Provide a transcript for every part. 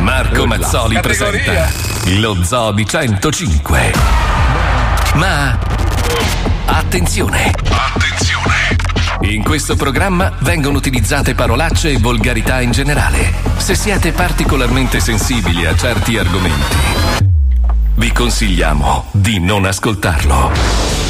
Marco Mazzoli presenta lo Zoo di 105. Ma attenzione! Attenzione! In questo programma vengono utilizzate parolacce e volgarità in generale. Se siete particolarmente sensibili a certi argomenti, vi consigliamo di non ascoltarlo.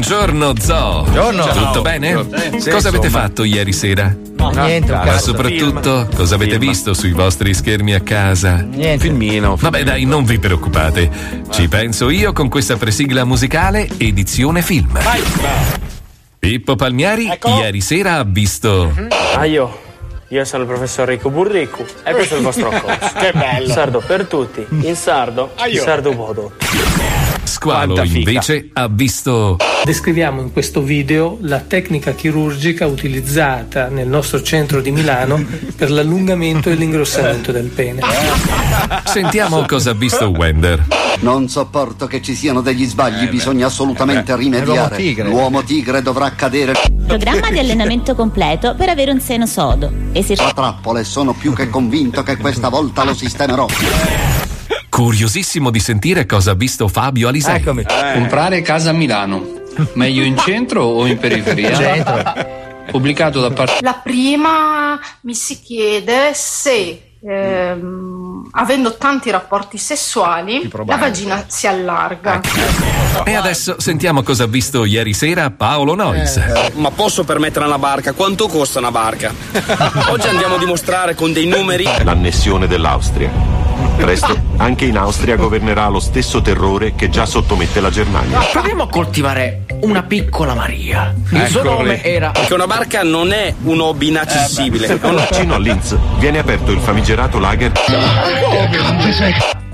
Buongiorno Zo. Buongiorno. Tutto bene? Sì, cosa avete fatto ieri sera? No, niente, un Ma cazzo. soprattutto, cosa avete visto sui vostri schermi a casa? Niente. Filmino. Vabbè, dai, non vi preoccupate. Ci penso io con questa presigla musicale edizione film. Pippo Palmieri ieri sera ha visto. Ah, io. Io sono il professor Rico Burricu e questo è il vostro corso. Che bello. Sardo per tutti. In sardo, Ah, io. sardo vodo. Squalo Quanta figa. invece ha visto. Descriviamo in questo video la tecnica chirurgica utilizzata nel nostro centro di Milano per l'allungamento e l'ingrossamento del pene. Sentiamo cosa ha visto Wender. Non sopporto che ci siano degli sbagli, bisogna assolutamente Eh beh. rimediare. L'uomo tigre. L'uomo tigre dovrà cadere. Programma di allenamento completo per avere un seno sodo. Esercizio. La trappole, sono più che convinto che questa volta lo sistemerò. Curiosissimo di sentire cosa ha visto Fabio Alisei. Comprare casa a Milano. Meglio in centro o in periferia? Pubblicato da parte La prima mi si chiede se ehm, avendo tanti rapporti sessuali la vagina si allarga. E adesso sentiamo cosa ha visto ieri sera Paolo Nois. Ma posso permettere una barca? Quanto costa una barca? Oggi andiamo a dimostrare con dei numeri. L'annessione dell'Austria. Presto, anche in Austria governerà lo stesso terrore che già sottomette la Germania. Proviamo a coltivare una piccola Maria. Il suo Eccolo nome lì. era. Perché una barca non è un hobby inaccessibile. Una- Vicino a Linz viene aperto il famigerato lager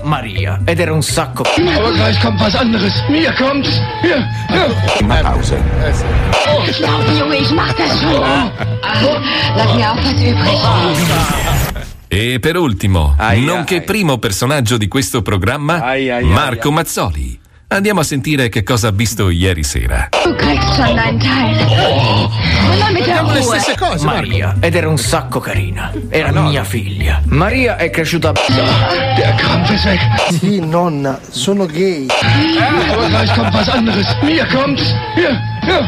Maria. Ed era un sacco. Aber gleich kommt was anderes. Mir kommt's. Hier, hier. Mauthausen. Ich glaube, Junge, ich mach das schon. Lass mir auch was übrig. E per ultimo, nonché primo personaggio di questo programma, Marco Mazzoli. Andiamo a sentire che cosa ha visto ieri sera. Immer mit der Ruhe. Maria. Ed era un sacco carina. Era mia figlia. Maria è cresciuta. Sì, nonna, sono gay. Hier, hier.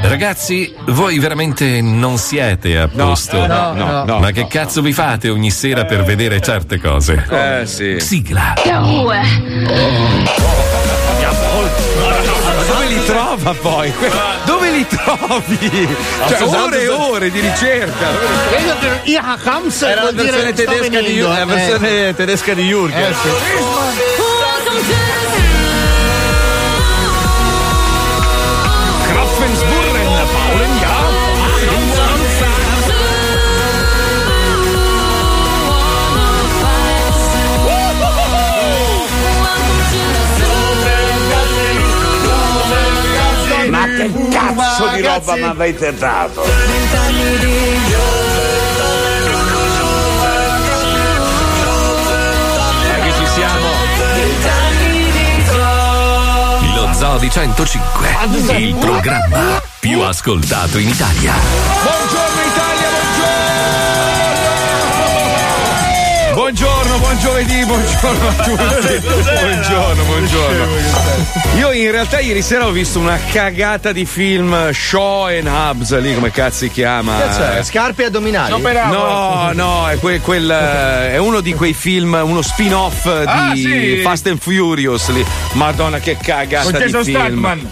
Ragazzi, voi veramente non siete a posto. no, no, no. Ma che cazzo vi fate ogni sera per vedere certe cose? Eh sì. Sigla. Der trova poi? Dove li trovi? Cioè, ore e ore di ricerca. Era la versione tedesca di. La eh. versione tedesca di Jürgen. Di roba mi avete dato? Che ci siamo. Lo Zoo di 105. Il programma più ascoltato in Italia. Buongiorno Italia, buongiorno! Buongiorno, buon giovedì, buongiorno a tutti. Buongiorno, buongiorno. Io in realtà ieri sera ho visto una cagata di film Shaw and Hubs, lì come cazzo si chiama? C'è? Scarpe addominali? No, no, è, quel, quel, eh, è uno di quei film, uno spin-off Ah, di sì. Fast and Furious lì. Madonna che cagata Con di film. Statham.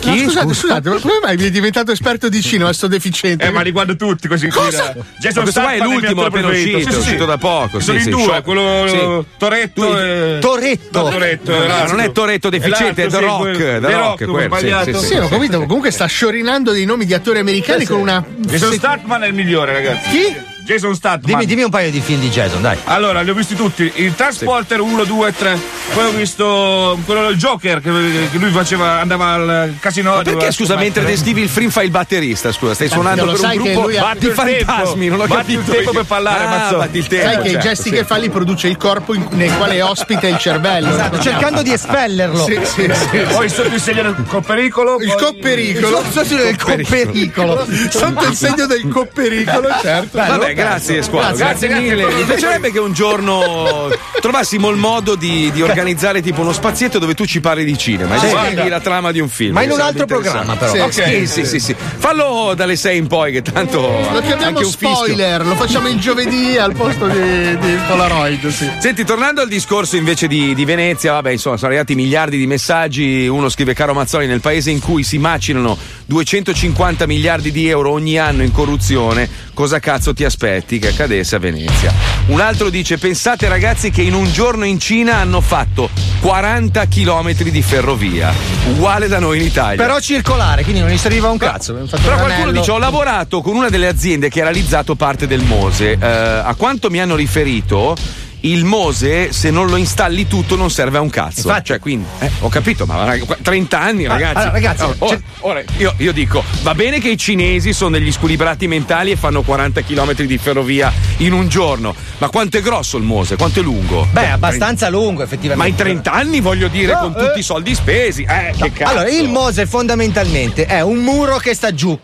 Chi? No, scusate, Scusa? scusate, ma come mai vi è diventato esperto di cinema, sto deficiente? Eh, ma li guardo tutti così. Cosa? Jason questo qua è l'ultimo appena attore preferito. uscito, è uscito da poco, Sono sì, in sì, due, quello sì. Toretto e... Toretto. No, Toretto, No, non è Toretto deficiente, è The Rock, sì, The The Rock, ho quello, sì, sbagliato. sì, Sì, ho capito, comunque sta sciorinando dei nomi di attori americani con una. Jason Statham è il migliore, ragazzi. Chi? Che sono stato. Dimmi, dimmi un paio di film di Jason, dai. Allora, li ho visti tutti. Il Transporter 1, 2, 3. Poi ho visto quello del Joker che, che lui faceva, andava al casino. Ma perché scusa, mentre descrivi il film fai il batterista? Scusa, stai suonando lo per un sai che gruppo lui ha- di Batti fantasmi, non ho Batti capito. il tempo per parlare, ah, batti il tempo. Sai che i certo, gesti sì. che fa li produce il corpo in- nel quale ospita il cervello. Esatto, cercando di espellerlo. Sì, sì, sì. Poi sotto il segno del coppericolo. Il coppericolo. Sotto il coppericolo. Sotto il segno del coppericolo, certo. Vabbè, grazie squadro, grazie, mille. Mi piacerebbe che un giorno trovassimo il modo di, di organizzare tipo uno spazietto dove tu ci parli di cinema e Sì. spieghi la trama di un film. Ma in un altro programma, però. Sì, sì, sì, sì. Fallo dalle 6 in poi, che tanto. Lo chiamiamo anche un fischio. spoiler, lo facciamo il giovedì al posto di, di Polaroid, sì. Senti, tornando al discorso invece di, di Venezia, vabbè, insomma, sono arrivati miliardi di messaggi. Uno scrive: Caro Mazzoli, nel paese in cui si macinano 250 miliardi di euro ogni anno in corruzione, cosa cazzo ti aspetti che accadesse a Venezia? Un altro dice: Pensate, ragazzi, che in un giorno in Cina hanno fatto 40 chilometri di ferrovia, uguale da noi in Italia. Però circolare, quindi non gli serviva un cazzo. Fatto Però un qualcuno dice: Ho lavorato con una delle aziende che ha realizzato parte del Mose. Eh, a quanto mi hanno riferito. Il Mose, se non lo installi tutto, non serve a un cazzo. Infatti. Cioè, quindi, eh, ho capito, ma rag- 30 anni, Ah, ragazzi. allora, ragazzi, Oh, ora, c'è- ora, io, io dico: va bene che i cinesi sono degli squilibrati mentali e fanno 40 km di ferrovia in un giorno. Ma quanto è grosso il Mose? Quanto è lungo? Beh, abbastanza lungo, Ma effettivamente. in 30 anni voglio dire, No, con eh. tutti i soldi spesi. Eh, che cazzo. Allora, il Mose fondamentalmente è un muro che sta giù.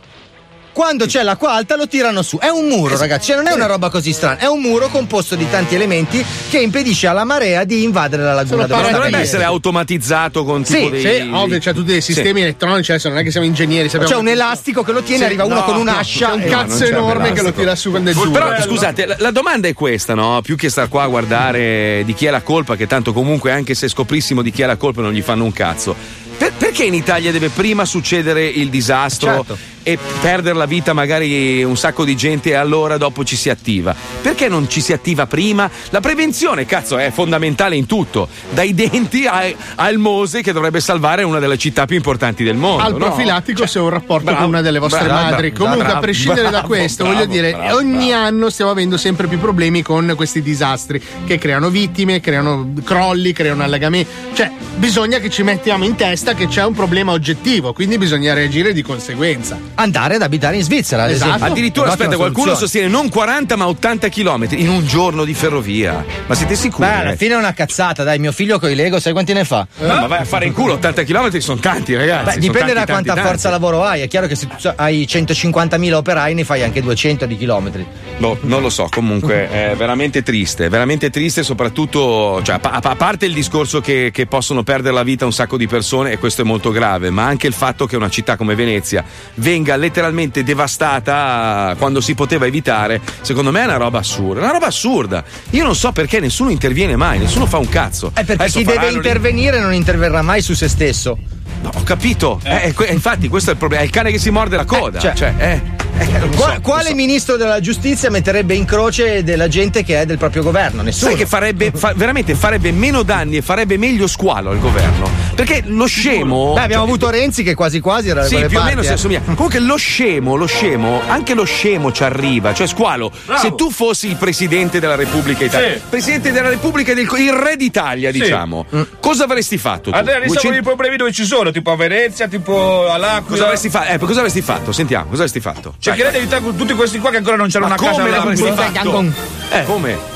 Quando c'è l'acqua alta lo tirano su. È un muro, ragazzi, cioè non è una roba così strana. È un muro composto di tanti elementi che impedisce alla marea di invadere la laguna. Ma dovrebbe essere automatizzato con Sì, tipo dei. Sì, ovvio, c'è tutti dei sistemi elettronici, adesso non è che siamo ingegneri. sappiamo C'è un elastico che lo tiene, Sì, arriva uno no, con no, un'ascia. C'è un No, cazzo c'è enorme che lo tira su quando è giù. Però scusate, la, la domanda è questa, no? Più che star qua a guardare di chi è la colpa, che tanto comunque anche se scoprissimo di chi è la colpa non gli fanno un cazzo. Per- perché in Italia deve prima succedere il disastro Certo. e perdere la vita magari un sacco di gente e allora dopo ci si attiva? Perché non ci si attiva prima? La prevenzione, cazzo, è fondamentale in tutto, dai denti a- al Mose che dovrebbe salvare una delle città più importanti del mondo. Al no? profilattico se ho un rapporto bravo, con una delle vostre bravo, madri. bravo, Comunque, a prescindere da questo, voglio dire, ogni anno stiamo avendo sempre più problemi con questi disastri che creano vittime, creano crolli, creano allagamenti. Cioè, bisogna che ci mettiamo in testa che c'è un problema oggettivo, quindi bisogna reagire di conseguenza. Andare ad abitare in Svizzera, ad Esatto. esempio. Addirittura, aspetta, qualcuno soluzione. sostiene non 40 ma 80 km in un giorno di ferrovia. Ma siete sicuri? Beh, alla fine è una cazzata, dai, mio figlio con i Lego, sai quanti ne fa? No, ma vai a fare in culo, 80 km sono tanti, ragazzi. Beh, dipende tanti, da quanta tanti, forza tanti. lavoro hai. È chiaro che se tu hai 150.000 operai ne fai anche 200 di chilometri. Boh, non lo so, comunque è veramente triste, veramente triste soprattutto, cioè, a parte il discorso che, che possono perdere la vita un sacco di persone e questo è molto grave, ma anche il fatto che una città come Venezia venga letteralmente devastata quando si poteva evitare, secondo me è una roba assurda, una roba assurda. Io non so perché nessuno interviene mai, nessuno fa un cazzo. È perché Adesso chi deve faranno lì- intervenire non interverrà mai su se stesso. No, ho capito, Eh, que- infatti questo è il problema, è il cane che si morde la coda. Eh, cioè- cioè, eh, eh, Qua- so, quale so. ministro della giustizia metterebbe in croce della gente che è del proprio governo? Nessuno. Sai che farebbe fa- veramente farebbe meno danni e farebbe meglio squalo al governo. Perché lo scemo. Beh, abbiamo cioè, avuto Renzi che quasi quasi era Sì, più o meno parti, si eh. assomiglia. Comunque lo scemo, lo scemo, anche lo scemo ci arriva. Cioè, squalo, se tu fossi il presidente della Repubblica Italiana, Sì. presidente della Repubblica del il re d'Italia, Sì. diciamo, cosa avresti fatto? Tu? Andrea, risolvono 200 i problemi dove ci sono, tipo a Venezia, tipo all'Aquila. Cosa avresti fatto? Eh, cosa avresti fatto? Sentiamo, cosa avresti fatto? Cercherei di aiutare tutti questi qua che ancora non c'hanno Ma una casa come l'avresti all'Aquila. fatto? Eh, come?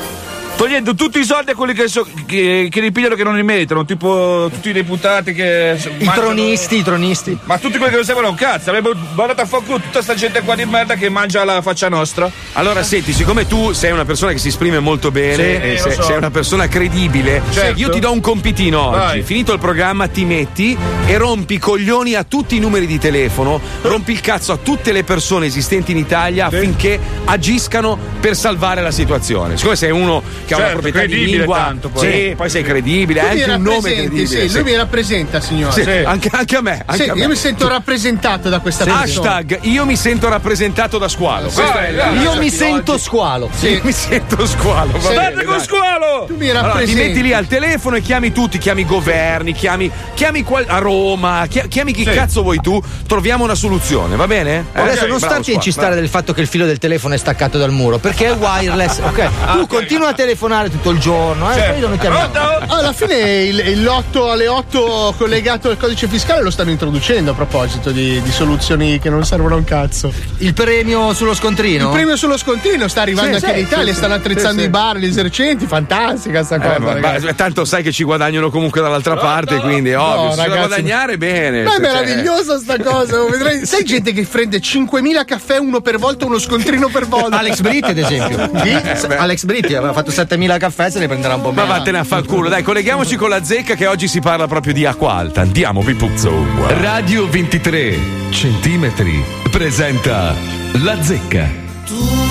Togliendo tutti i soldi a quelli che, so- che, che ripigliano che non li meritano, tipo tutti i deputati che. I tronisti, i tronisti. Ma tutti quelli che non servono un cazzo, avrebbero mandato a fuoco tutta sta gente qua di merda che mangia la faccia nostra. Allora, senti, siccome tu sei una persona che si esprime molto bene, Sì, e lo sei, so. sei una persona credibile, Certo. io ti do un compitino oggi. Vai. Finito il programma, ti metti e rompi i coglioni a tutti i numeri di telefono, rompi il cazzo a tutte le persone esistenti in Italia affinché agiscano per salvare la situazione. Siccome sei uno che ha una Certo, proprietà di lingua. tanto, poi. Sì, poi sei credibile, mi anche un nome rappresenti, credibile. sì, lui mi rappresenta, signore. Sì, Anche, anche a me. Anche Sì, a me. io mi sento rappresentato da questa persona. Hashtag io mi sento rappresentato da squalo. Il- Io mi sento squalo. Sì, mi sento squalo. Va Sì. bene, Guarda con squalo! Tu mi Allora, ti rappresenti. metti lì al telefono e chiami tutti, chiami i governi, chiami, chiami qual- a Roma, chia- chiami chi cazzo vuoi tu, troviamo una soluzione, va bene? Eh, Adesso non bravo, starti a incistare del fatto che il filo del telefono è staccato dal muro, perché è wireless, ok? Tu continua a telefonare tutto il giorno, eh? Poi non chiamiamo. Alla fine il, il lotto alle 8 collegato al codice fiscale lo stanno introducendo a proposito di, di soluzioni che non servono a un cazzo. Il premio sullo scontrino? Il premio sullo scontrino sta arrivando Sì, anche sì, in Italia, sì, stanno attrezzando sì, i bar, gli esercenti, fantastica sta cosa. Eh, ma- ma- tanto sai che ci guadagnano comunque dall'altra parte, quindi è ovvio, No, da ragazzi, guadagnare bene. Ma è cioè- meravigliosa sta cosa, vedrai. Sai gente che prende 5.000 caffè uno per volta, uno scontrino per volta. Alex Britti, ad esempio. Chi? Alex Britti aveva fatto 7000 caffè, se ne prenderà un po' Ma meno. vattene a fanculo, dai, colleghiamoci con la zecca che oggi si parla proprio di acqua alta. Andiamo, Pipuzzo. Radio 23 centimetri presenta La Zecca.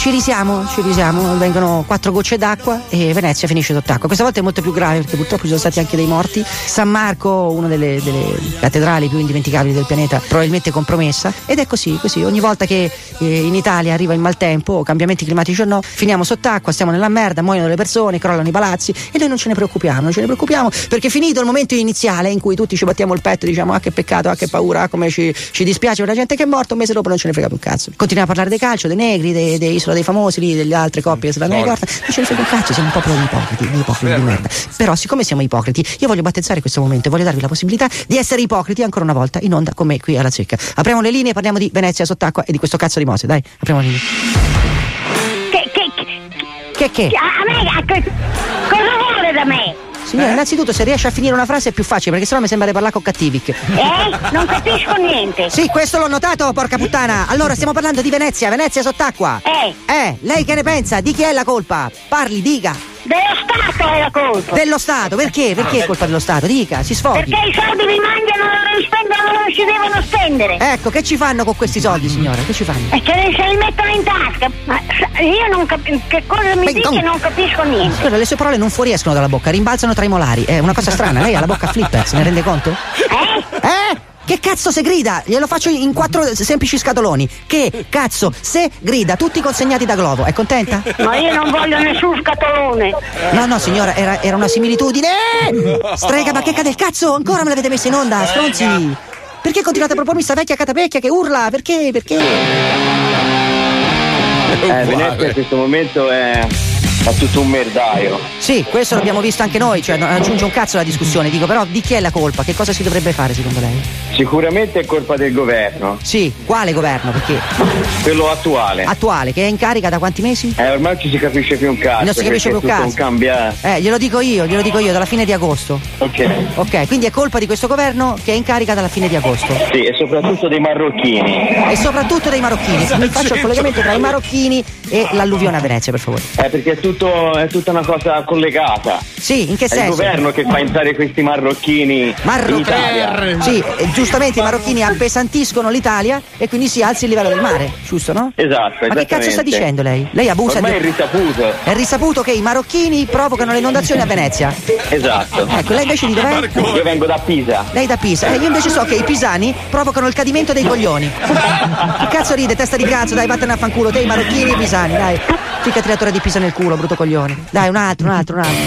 Ci risiamo, ci risiamo, vengono quattro gocce d'acqua e Venezia finisce sott'acqua. Questa volta è molto più grave perché purtroppo ci sono stati anche dei morti. San Marco, una delle, delle cattedrali più indimenticabili del pianeta, probabilmente compromessa. Ed è così, così. Ogni volta che eh, in Italia arriva il maltempo, cambiamenti climatici o no, finiamo sott'acqua, stiamo nella merda, muoiono le persone, crollano i palazzi e noi non ce ne preoccupiamo, non ce ne preoccupiamo perché è finito il momento iniziale in cui tutti ci battiamo il petto e diciamo ah che peccato, ah che paura, ah come ci, ci dispiace per la gente che è morta, un mese dopo non ce ne frega più un cazzo. Continuiamo a parlare del calcio, dei negri, dei, dei Isola dei Famosi, lì, delle altre coppie che se l'hanno Solito. ricorda, non ce ne frega un cazzo, siamo un popolo di ipocriti, di ipocriti di merda. Però siccome siamo ipocriti, io voglio battezzare questo momento e voglio darvi la possibilità di essere ipocriti ancora una volta in onda con me qui alla zecca. Apriamo le linee e parliamo di Venezia sott'acqua e di questo cazzo di Mose, dai, apriamo le linee. Che, che, Che che? a me, a che- cosa vuole da me? Signore, innanzitutto se riesce a finire una frase è più facile perché sennò mi sembra di parlare con Cattivic. Eh? Non capisco niente. Sì, questo l'ho notato, porca puttana. Allora, stiamo parlando di Venezia, Venezia sott'acqua. Eh. Eh, lei che ne pensa? Di chi è la colpa? Parli, dica. Dello Stato è la colpa. Dello Stato, perché? Perché è colpa dello Stato? Dica, si sfoghi. Perché i soldi li mangiano, non li spendono dove si devono spendere. Ecco, che ci fanno con questi soldi, signora? Che ci fanno? E ce li, se li mettono in tasca. Ma sa- io non capisco. Che cosa mi Beh, dice? non- Non capisco niente. Scusa, le sue parole non fuoriescono dalla bocca, rimbalzano tra i molari. È una cosa strana, lei ha la bocca flipper, se ne rende conto? Eh? Eh? Che cazzo se grida? Glielo faccio in quattro semplici scatoloni. Che cazzo se grida? Tutti consegnati da Glovo. È contenta? Ma io non voglio nessun scatolone. No, no, signora, era, era una similitudine. Strega bacchecca del cazzo, ancora me l'avete messa in onda, stronzi. Perché continuate a propormi sta vecchia catapecchia che urla? Perché? Perché? Eh, Venezia in questo momento è, è tutto un merdaio. Sì, questo l'abbiamo visto anche noi, cioè non aggiunge un cazzo alla discussione. Dico, però di chi è la colpa? Che cosa si dovrebbe fare secondo lei? Sicuramente è colpa del governo, Sì, quale governo? Perché? quello attuale. Attuale, che è in carica da quanti mesi? Eh, ormai non ci si capisce più un cazzo. Non si capisce più un cazzo. cambia. Eh, glielo dico io, glielo dico io, dalla fine di agosto. Ok. Ok, quindi è colpa di questo governo che è in carica dalla fine di agosto. Sì, e soprattutto dei marocchini. E soprattutto dei marocchini. Mi faccio il collegamento tra i marocchini e l'alluvione a Venezia, per favore. Eh, perché è, tutto, è tutta una cosa collegata. Sì, in che È il senso? governo che fa entrare questi marocchini in Italia. Sì, giustamente i marocchini appesantiscono l'Italia e quindi si alza il livello del mare, giusto no? Esatto, Ma che cazzo sta dicendo lei? Lei abusa Ormai di... è risaputo. È risaputo che i marocchini provocano le inondazioni a Venezia. Esatto. Ecco, lei invece di dov'è? Io vengo da Pisa. Lei da Pisa. Eh, io invece so che i pisani provocano il cadimento dei coglioni. Che cazzo ride, testa di cazzo, dai, vattene a fanculo, te i marocchini e i pisani, dai. Fica tiratore di Pisa nel culo, brutto coglione. Dai, un altro, un altro, un altro.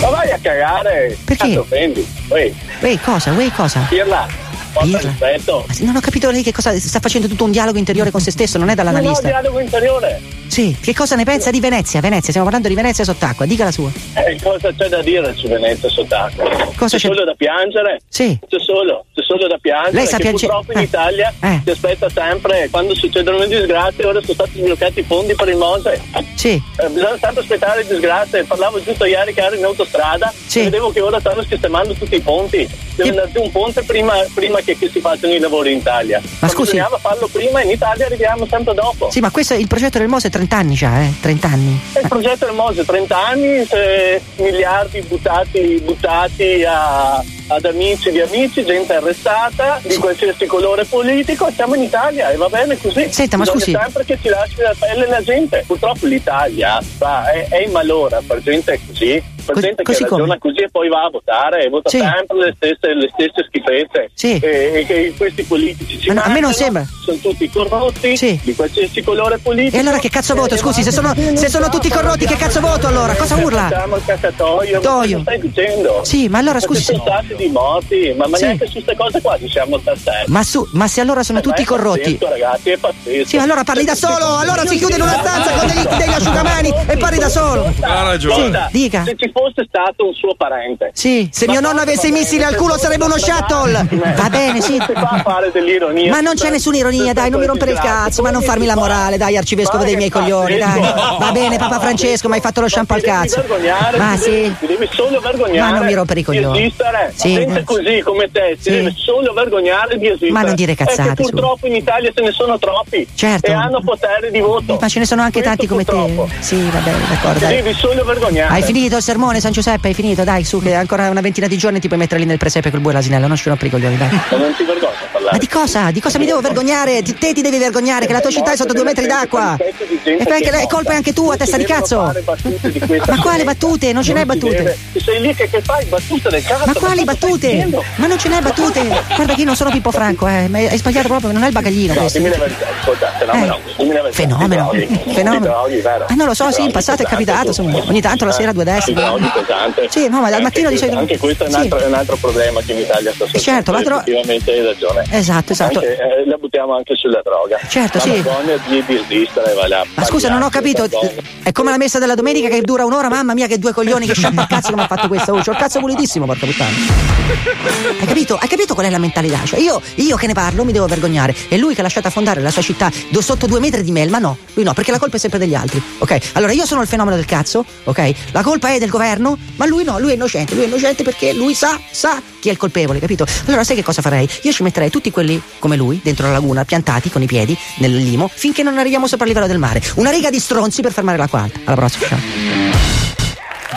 Ma vai a cagare! Perché? Offendi? Uè, Wey, cosa? Wey, cosa? pirla! Porta rispetto! Non ho capito lei che cosa sta facendo tutto un dialogo interiore con se stesso, non è Non ho dall'analista. dialogo interiore! Sì, che cosa ne pensa di Venezia? Venezia, stiamo parlando di Venezia sott'acqua, dica la sua. Eh, cosa c'è da dire su Venezia sott'acqua? Cosa c'è c'è? solo da piangere? Sì. C'è solo, c'è solo da piangere. Lei sa piange- purtroppo in eh. Italia Eh. si aspetta sempre, quando succedono le disgrazie, ora sono stati sbloccati i fondi per il Mose. Sì. Eh, bisogna sempre aspettare le disgrazie. Parlavo giusto ieri che ero in autostrada Sì. vedevo che ora stanno sistemando tutti i ponti. Deve andare giù un ponte prima, prima prima che, che si facciano i lavori in Italia. Ma scusi- Bisognava farlo prima, in Italia arriviamo sempre dopo. Sì, ma questo il progetto del Mose 30 anni già, eh? 30 anni. Il progetto del Mose, 30 anni, miliardi buttati, buttati a- ad amici di amici, gente arrestata di qualsiasi colore politico, siamo in Italia e va bene così. Senta, ma Bisogna scusi- sempre che ci lasci la pelle la gente. Purtroppo l'Italia va, è, è in malora per gente così, per gente così che come? ragiona così e poi va a votare e vota Sì. sempre le stesse, le stesse schifezze. Sì. E, e che questi politici ci no, a me non sembra. Sono tutti corrotti di qualsiasi colore politico. E allora che cazzo voto? Scusi, se sono, se sono tutti corrotti, che cazzo voto allora? Cosa urla? Facciamo il cacatoio, ma Toio. cosa stai dicendo? Sì, ma allora, scusi, sono stati di morti, ma, ma Sì. neanche su queste cose qua diciamo te. Ma, su, ma se allora sono tutti corrotti. ragazzi, è pazzesco. Sì, allora parli da solo, allora si chiude in una stanza con degli, degli asciugamani e parli da solo. Ha ragione. Guarda, dica. Se ci fosse stato un suo parente. Sì, se mio nonno avesse i missili al culo sarebbe uno shuttle. Va bene, sì. Non si fa fare dell'ironia. Ma non c'è nessuna ironia, dai, non mi rompere il cazzo, ma non farmi la morale, dai, arcivescovo dei miei coglioni, dai. Va bene, Papa Francesco, mi hai fatto lo shampoo al cazzo. vergognare, Ma ti sì. devi, ti devi solo vergognare Ma non mi rompere i coglioni. esistere Sì. così come te Sì. si deve solo vergognare di esistere Ma non dire cazzate, purtroppo in Italia ce ne sono troppi Certo. e hanno potere di voto Ma ce ne sono anche tanti come te. Sì, va bene, d'accordo, ti devi solo vergognare Hai finito il sermone, San Giuseppe? Hai finito? Dai, su, che ancora una ventina di giorni ti puoi mettere lì nel presepe col bue e l'asinello, non ci rompere i coglioni, dai. ma non ti vergogna a parlare Ma di cosa? Di cosa mi devo vergognare? Ti- Te ti devi vergognare che la tua città è sotto due metri d'acqua. E perché la colpa è anche tua, testa di cazzo. Ma quali battute? Non ce n'hai battute. sei lì che, che fai battute del cazzo Ma quali battute? Ma non ce n'hai battute. Guarda che io non sono Pippo Franco, eh. ma Hai sbagliato proprio, non è il bagaglino no questo. dimmi la verità ascolta fenomeno Fenomeno. Fenomeno. Vero? Ah, non lo so, sì, in passato è capitato, insomma, ogni tanto la sera due a destra. Ti droghi pesante. Sì, no, ma dal mattino di solito- Anche questo è un sì. altro, è un altro problema che in Italia sta succedendo. certo, l'altro- Effettivamente hai ragione. Esatto, esatto. Anche, eh, la buttiamo anche sulla droga. Certo, la sì. di, di va là. Ma scusa, non ho capito. È come la messa della domenica che dura un'ora, mamma mia, che due coglioni, che sciappa al cazzo mi ha fatto questo. Oh, c'ho il cazzo pulitissimo, porca puttana. Hai capito? Hai capito qual è la mentalità? Cioè, io, io che ne parlo mi devo vergognare. E lui che ha lasciato affondare la sua città do- sotto due metri di melma, no. Lui no, perché la colpa è sempre degli altri. Ok? Allora io sono il fenomeno del cazzo, ok? La colpa è del governo, ma lui no, lui è innocente. Lui è innocente perché lui sa, sa chi è il colpevole, capito? Allora sai che cosa farei? Io ci metterei tutti quelli come lui, dentro la laguna, piantati con i piedi nel limo, finché non arriviamo sopra il livello del mare. Una riga di stronzi per fermare l'acqua alta. Alla prossima. ciao.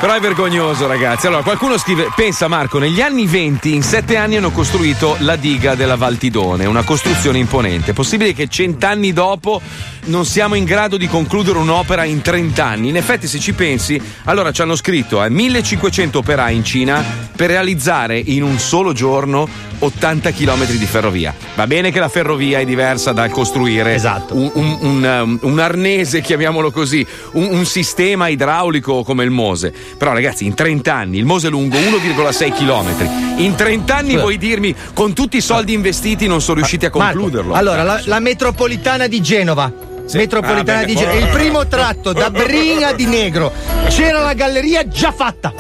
Però è vergognoso, ragazzi. Allora, qualcuno scrive: Pensa, Marco, negli anni 20, in sette anni hanno costruito la diga della Valtidone, una costruzione imponente. Possibile che cent'anni dopo non siamo in grado di concludere un'opera in 30 anni? In effetti, se ci pensi, allora ci hanno scritto eh, 1500 operai in Cina per realizzare in un solo giorno 80 km di ferrovia. Va bene che la ferrovia è diversa dal costruire un, un- un, um, un arnese, chiamiamolo così, un, sistema idraulico come il Mose. Però, ragazzi, in 30 anni il Mose è lungo 1,6 km. In 30 anni vuoi dirmi con tutti i soldi investiti non sono riusciti a Marco, concluderlo? Allora, la, la metropolitana di Genova. Metropolitana Ah, beh, di Genova. oh. Il primo tratto da Brina di Negro. C'era la galleria già fatta.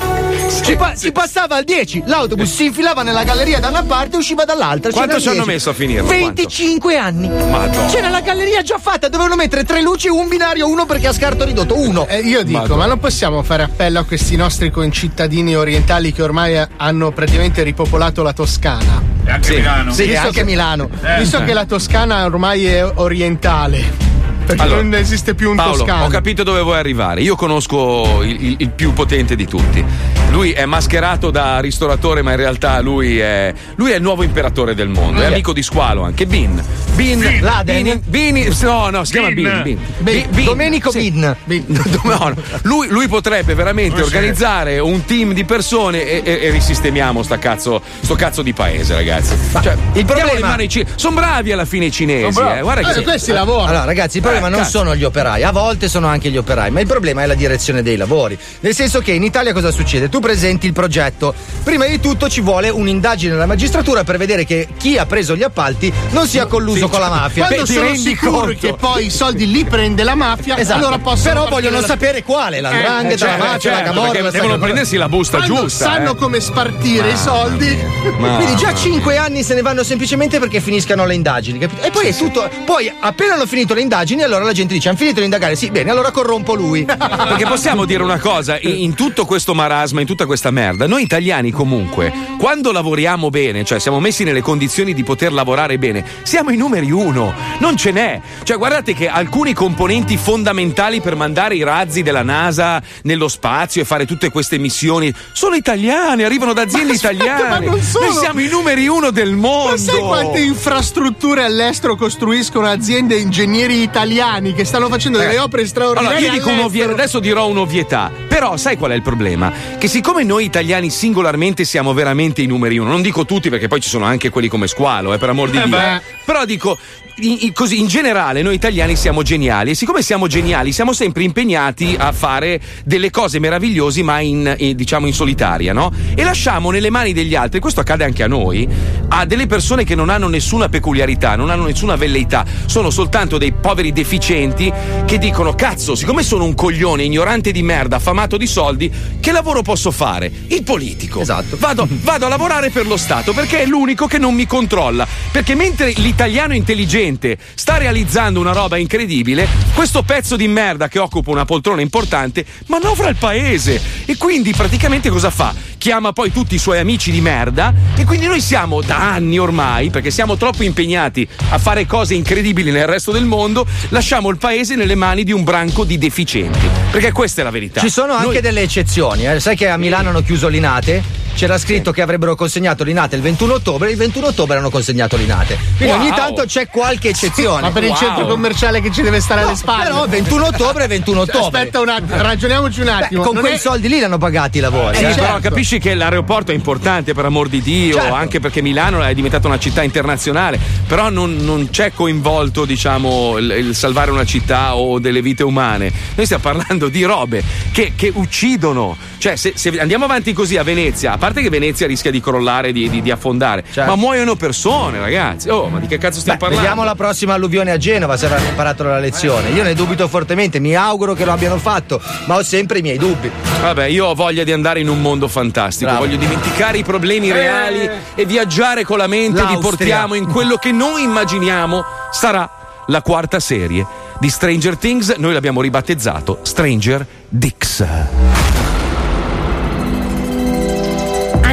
Si, pa- si passava al 10, l'autobus si infilava nella galleria da una parte e usciva dall'altra. Quanto ci hanno 10. messo a finirlo? 25 anni. Madonna. C'era la galleria già fatta, dovevano mettere tre luci e un binario, uno perché ha scarto ridotto. Uno. Eh, io dico, ma non possiamo fare appello a questi nostri concittadini orientali che ormai hanno praticamente ripopolato la Toscana. E anche Sì. Milano. Sì, Visto anche che- Milano. Eh. Visto che la Toscana ormai è orientale. Perché Allora, non esiste più un Paolo, toscano. ho capito dove vuoi arrivare. Io conosco il, il- il più potente di tutti. Lui è mascherato da ristoratore, ma in realtà lui è, lui è il nuovo imperatore del mondo. È amico di Squalo anche. Bin. Bin. Laden? Bin. Bin- no, no, si chiama Bin. Bin. Bin. Bin. Domenico sì. Bin. No, no. Lui, lui potrebbe veramente organizzare un team di persone e, e- e risistemiamo sta cazzo, sto cazzo di paese, ragazzi. Cioè, il problema- Sono bravi alla fine i cinesi. Eh. Guarda Eh, che questi lavorano. Allora, ragazzi, il problema Eh, non cazzo. sono gli operai, a volte sono anche gli operai, ma il problema è la direzione dei lavori. Nel senso che in Italia cosa succede? Tu presenti il progetto, prima di tutto ci vuole un'indagine della magistratura per vedere che chi ha preso gli appalti non sia colluso Sì, con la cioè, mafia. Quando Beh, ti sono rendi sicuri conto? che poi i soldi li prende la mafia, Esatto. allora possono Però vogliono la- sapere quale, la Eh, 'ndrangheta, certo, la mafia, la certo, camorra, perché la devono prendersi la busta Quando giusta. sanno eh. come spartire i soldi. Ma- Quindi già 5 anni se ne vanno semplicemente perché finiscano le indagini, capito? E poi è tutto. Poi appena hanno finito le indagini, allora la gente dice: hanno finito di indagare, sì, bene, allora corrompo lui. Perché possiamo dire una cosa, in, tutto questo marasma, in tutta questa merda, noi italiani comunque, quando lavoriamo bene, cioè siamo messi nelle condizioni di poter lavorare bene, siamo i numeri uno, non ce n'è. Cioè guardate che alcuni componenti fondamentali per mandare i razzi della NASA nello spazio e fare tutte queste missioni sono italiani, arrivano da aziende Ma italiane. ma non sono- Noi siamo i numeri uno del mondo. Ma sai quante infrastrutture all'estero costruiscono aziende e ingegneri italiani che stanno facendo delle Eh. opere straordinarie? Allora, io dico un'ovvietà, adesso dirò un'ovvietà. Però sai qual è il problema? Che siccome noi italiani singolarmente siamo veramente i numeri uno, non dico tutti perché poi ci sono anche quelli come squalo, eh, per amor di Eh Dio. beh. Però dico, in, in- così, in generale noi italiani siamo geniali e siccome siamo geniali siamo sempre impegnati a fare delle cose meravigliose ma in, in- diciamo in solitaria, no? E lasciamo nelle mani degli altri, questo accade anche a noi, a delle persone che non hanno nessuna peculiarità, non hanno nessuna velleità, sono soltanto dei poveri deficienti che dicono cazzo, siccome sono un coglione ignorante di merda, affamato di soldi, che lavoro posso fare? Il politico. Esatto. Vado, vado a lavorare per lo Stato perché è l'unico che non mi controlla. Perché mentre l'italiano intelligente sta realizzando una roba incredibile, questo pezzo di merda che occupa una poltrona importante manovra il paese. E quindi praticamente cosa fa? Chiama poi tutti i suoi amici di merda e quindi noi siamo da anni ormai, perché siamo troppo impegnati a fare cose incredibili nel resto del mondo, lasciamo il paese nelle mani di un branco di deficienti. Perché questa è la verità. Ci sono anche Noi- delle eccezioni. eh. Sai che a Milano hanno chiuso l'Inate? C'era scritto che avrebbero consegnato l'Inate il 21 ottobre, il 21 ottobre hanno consegnato l'Inate. Quindi Wow. ogni tanto c'è qualche eccezione. Ma per il centro commerciale che ci deve stare alle spalle. Però 21 ottobre è 21 ottobre. Aspetta un attimo, ragioniamoci un Beh, attimo. con Non quei è- soldi lì l'hanno pagati i lavori. Sì, eh. però capisci che l'aeroporto è importante per amor di Dio, Certo. anche perché Milano è diventata una città internazionale, però non, non c'è coinvolto, diciamo, il, il salvare una città o delle vite umane. Noi stiamo parlando di robe che, che uccidono. Cioè, se, se andiamo avanti così a Venezia, parte che Venezia rischia di crollare, di, di- di affondare, ma muoiono persone, ragazzi. Oh, ma di che cazzo stiamo Beh, parlando? vediamo la prossima alluvione a Genova se avranno imparato la lezione. Io ne dubito fortemente, mi auguro che lo abbiano fatto, ma ho sempre i miei dubbi. Vabbè, io ho voglia di andare in un mondo fantastico. Bravo. Voglio dimenticare i problemi reali e viaggiare con la mente. Li L'Austria. portiamo in quello che noi immaginiamo sarà la quarta serie di Stranger Things. Noi l'abbiamo ribattezzato Stranger Dix.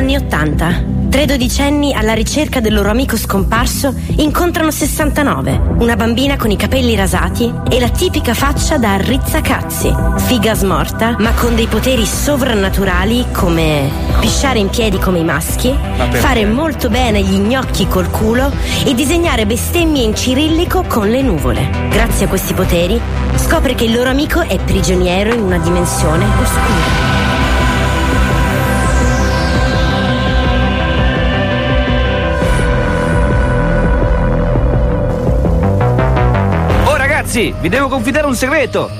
Anni 80. Tre dodicenni alla ricerca del loro amico scomparso incontrano 69, una bambina con i capelli rasati e la tipica faccia da rizzacazzi, figa smorta, ma con dei poteri sovrannaturali come pisciare in piedi come i maschi, fare molto bene gli gnocchi col culo e disegnare bestemmie in cirillico con le nuvole. Grazie a questi poteri scopre che il loro amico è prigioniero in una dimensione oscura. Ragazzi, vi devo confidare un segreto.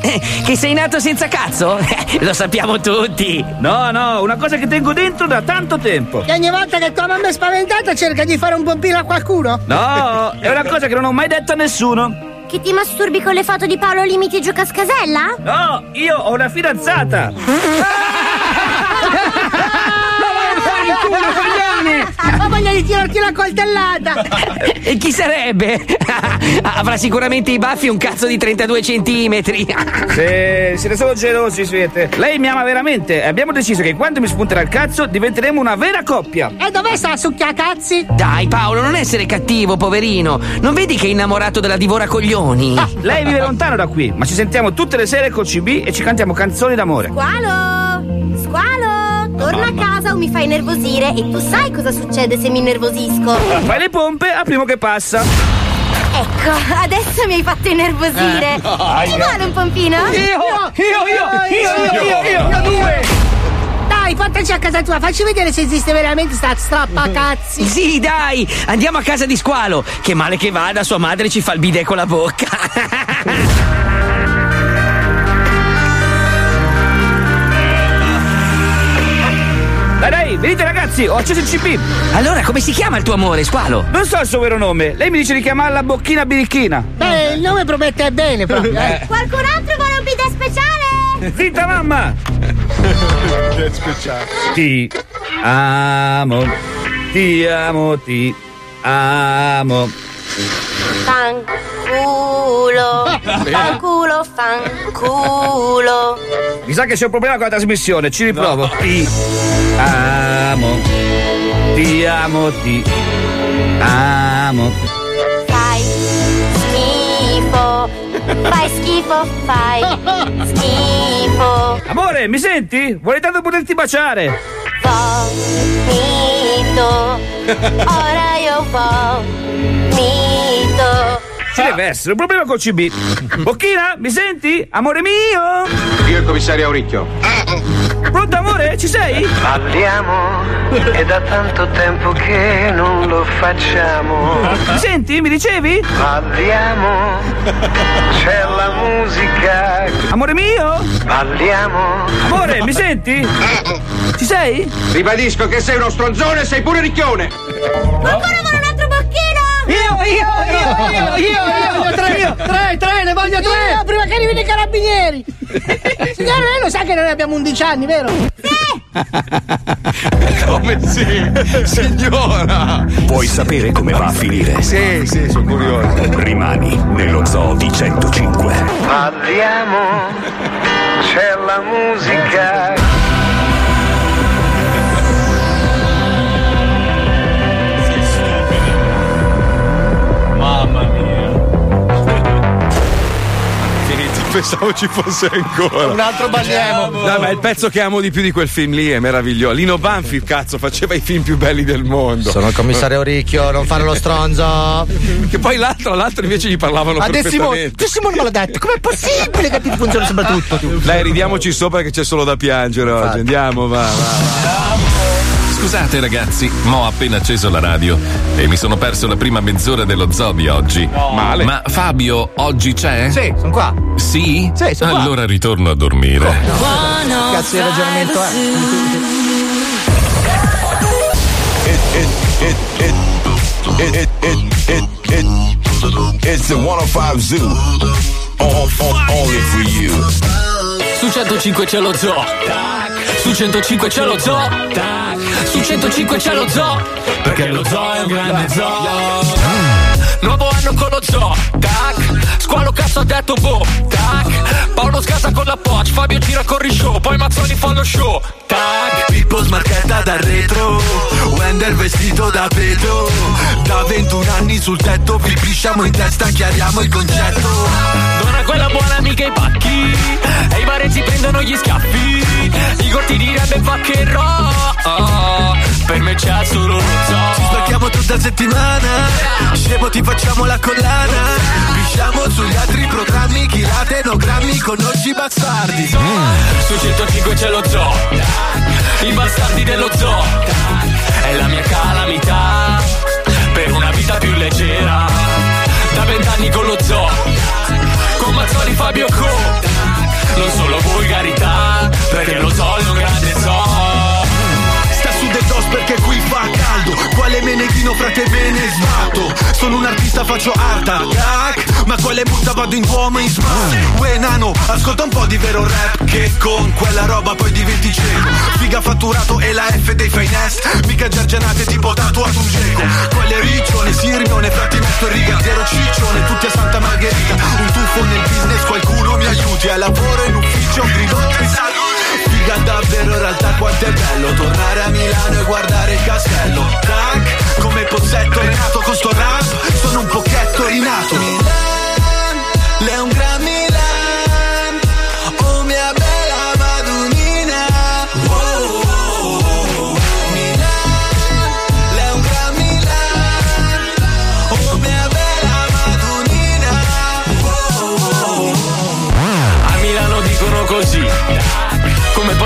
che sei nato senza cazzo? Lo sappiamo tutti. No, no, una cosa che tengo dentro da tanto tempo. E ogni volta che tua mamma è spaventata cerca di fare un pompino a qualcuno? No, è una cosa che non ho mai detto a nessuno. Che ti masturbi con le foto di Paolo Limiti giù cascasella? No, io ho una fidanzata. Ho voglia di tirarti una coltellata! E chi sarebbe? Avrà sicuramente i baffi un cazzo di 32 centimetri. Sì, siete solo gelosi, siete. Lei mi ama veramente e abbiamo deciso che quando mi spunterà il cazzo diventeremo una vera coppia. E dov'è sta succhiacazzi? Dai Paolo, non essere cattivo, poverino. Non vedi che è innamorato della divora coglioni? lei vive lontano da qui, ma ci sentiamo tutte le sere col CB e ci cantiamo canzoni d'amore. Squalo! Squalo! Torna a casa o mi fai nervosire e tu sai cosa succede se mi innervosisco. Fai le pompe al primo che passa. Ecco, adesso mi hai fatto innervosire. Eh, no. Ti vuole un pompino? Io, io, io, io, io, io, io, due. Dai, portaci a casa tua, facci vedere se esiste veramente sta strappacazzi. Sì, dai, andiamo a casa di Squalo. Che male che vada, sua madre ci fa il bidet con la bocca. venite ragazzi, ho acceso il CP. Allora, come si chiama il tuo amore, Squalo? Non so il suo vero nome. Lei mi dice di chiamarla Bocchina Birichina. Beh, il nome promette bene proprio, eh. Qualcun altro vuole un bidet speciale? Zitta mamma! Ti amo, ti amo, ti amo. Fanculo. Fanculo, fanculo. Mi sa che c'è un problema con la trasmissione, ci riprovo. Ti amo. Ti amo, ti amo. Fai schifo. Fai schifo, fai schifo. Amore, mi senti? Vorrei tanto poterti baciare. Vomito. Ora vomito. Ci deve essere un problema col CB. Bocchina, mi senti? Amore mio? Io il commissario Auricchio. Pronto amore? Ci sei? Parliamo, è da tanto tempo che non lo facciamo. Mi senti? Mi dicevi? Parliamo, c'è la musica. Amore mio? Parliamo. Amore, mi senti? Ci sei? Ribadisco che sei uno stronzone e sei pure ricchione. Ancora Io, io, io, io, io, voglio tre, io. tre, tre, ne voglio tre! Io, prima che arrivino i carabinieri! Signore, lei lo sa che noi abbiamo 11 anni, vero? Come sì? Signora! Vuoi sapere come va a finire? Sì, sì, sono curioso. Rimani nello zoo di 105. Parliamo, c'è la musica. pensavo ci fosse ancora. Un altro balliamo. No, ma il pezzo che amo di più di quel film lì, è meraviglioso. Lino Banfi, cazzo, faceva i film più belli del mondo. Sono il commissario Ricchio, non fare lo stronzo. Che poi l'altro, l'altro invece gli parlavano A De Simone, perfettamente. De Simone me l'ha detto, com'è possibile che ti funziona sempre tutto? tu? Dai, ridiamoci sopra che c'è solo da piangere oggi. Andiamo, va, va. va. Scusate ragazzi, ma ho appena acceso la radio e mi sono perso la prima mezz'ora dello zoo di oggi. Male. Ma Fabio oggi c'è? Sì, sono qua. Sì? Sì, sono qua. Allora ritorno a dormire. Cazzo di ragionamento è? It's the 105 Zoo. On, on, only for you. Su 105 c'è lo zoo. Su 105 c'è lo zoo. Su 105 c'è lo zoo. Perché lo zoo è un grande zoo. Nuovo anno con lo zoo. Tac. Squalo cazzo ha detto boh. Tac. Paolo scasa con la Poch. Fabio gira con show. Poi Mazzoni fa lo show. Tac. Pippo smarchetta dal retro Wender vestito da vetro Da 21 anni sul tetto Vi pisciamo in testa, chiariamo il concetto quella buona amica i pacchi. E i barezzi prendono gli schiaffi. Igor ti direbbe vaccherò Per me c'è solo lo zoo Ci spacchiamo tutta settimana. Scemo ti facciamo la collana. Pisciamo sugli altri programmi Chilate no grammi con oggi bastardi. Su 105 c'è lo zoo. I bastardi dello zoo. È la mia calamità. Per una vita più leggera. Da vent'anni con lo zoo Con Mazzoni Fabio Co. Non solo volgarità Perché lo è un grande zoo Sta su del dos perché qui fa caldo Quale meneghino frate ve ne sbatto? Sono un artista faccio art attack. Ma quale mutta vado in duomo in smart Uè nano ascolta un po' di vero rap Che con quella roba poi diventi cieco. Figa fatturato e la F dei finest. Mica giargianate tipo tatuato un geco. Quale riccione, sirmione, frati metto in riga. Zero ciccione, tutti a Santa Margherita. Un tuffo nel business, qualcuno mi aiuti. Al lavoro in ufficio, un grido salute Figa davvero realtà quanto è bello Tornare a Milano e guardare il castello. Tac, come pozzetto Renato con sto rap Sono un pochetto rinato. Milan, lei è un gran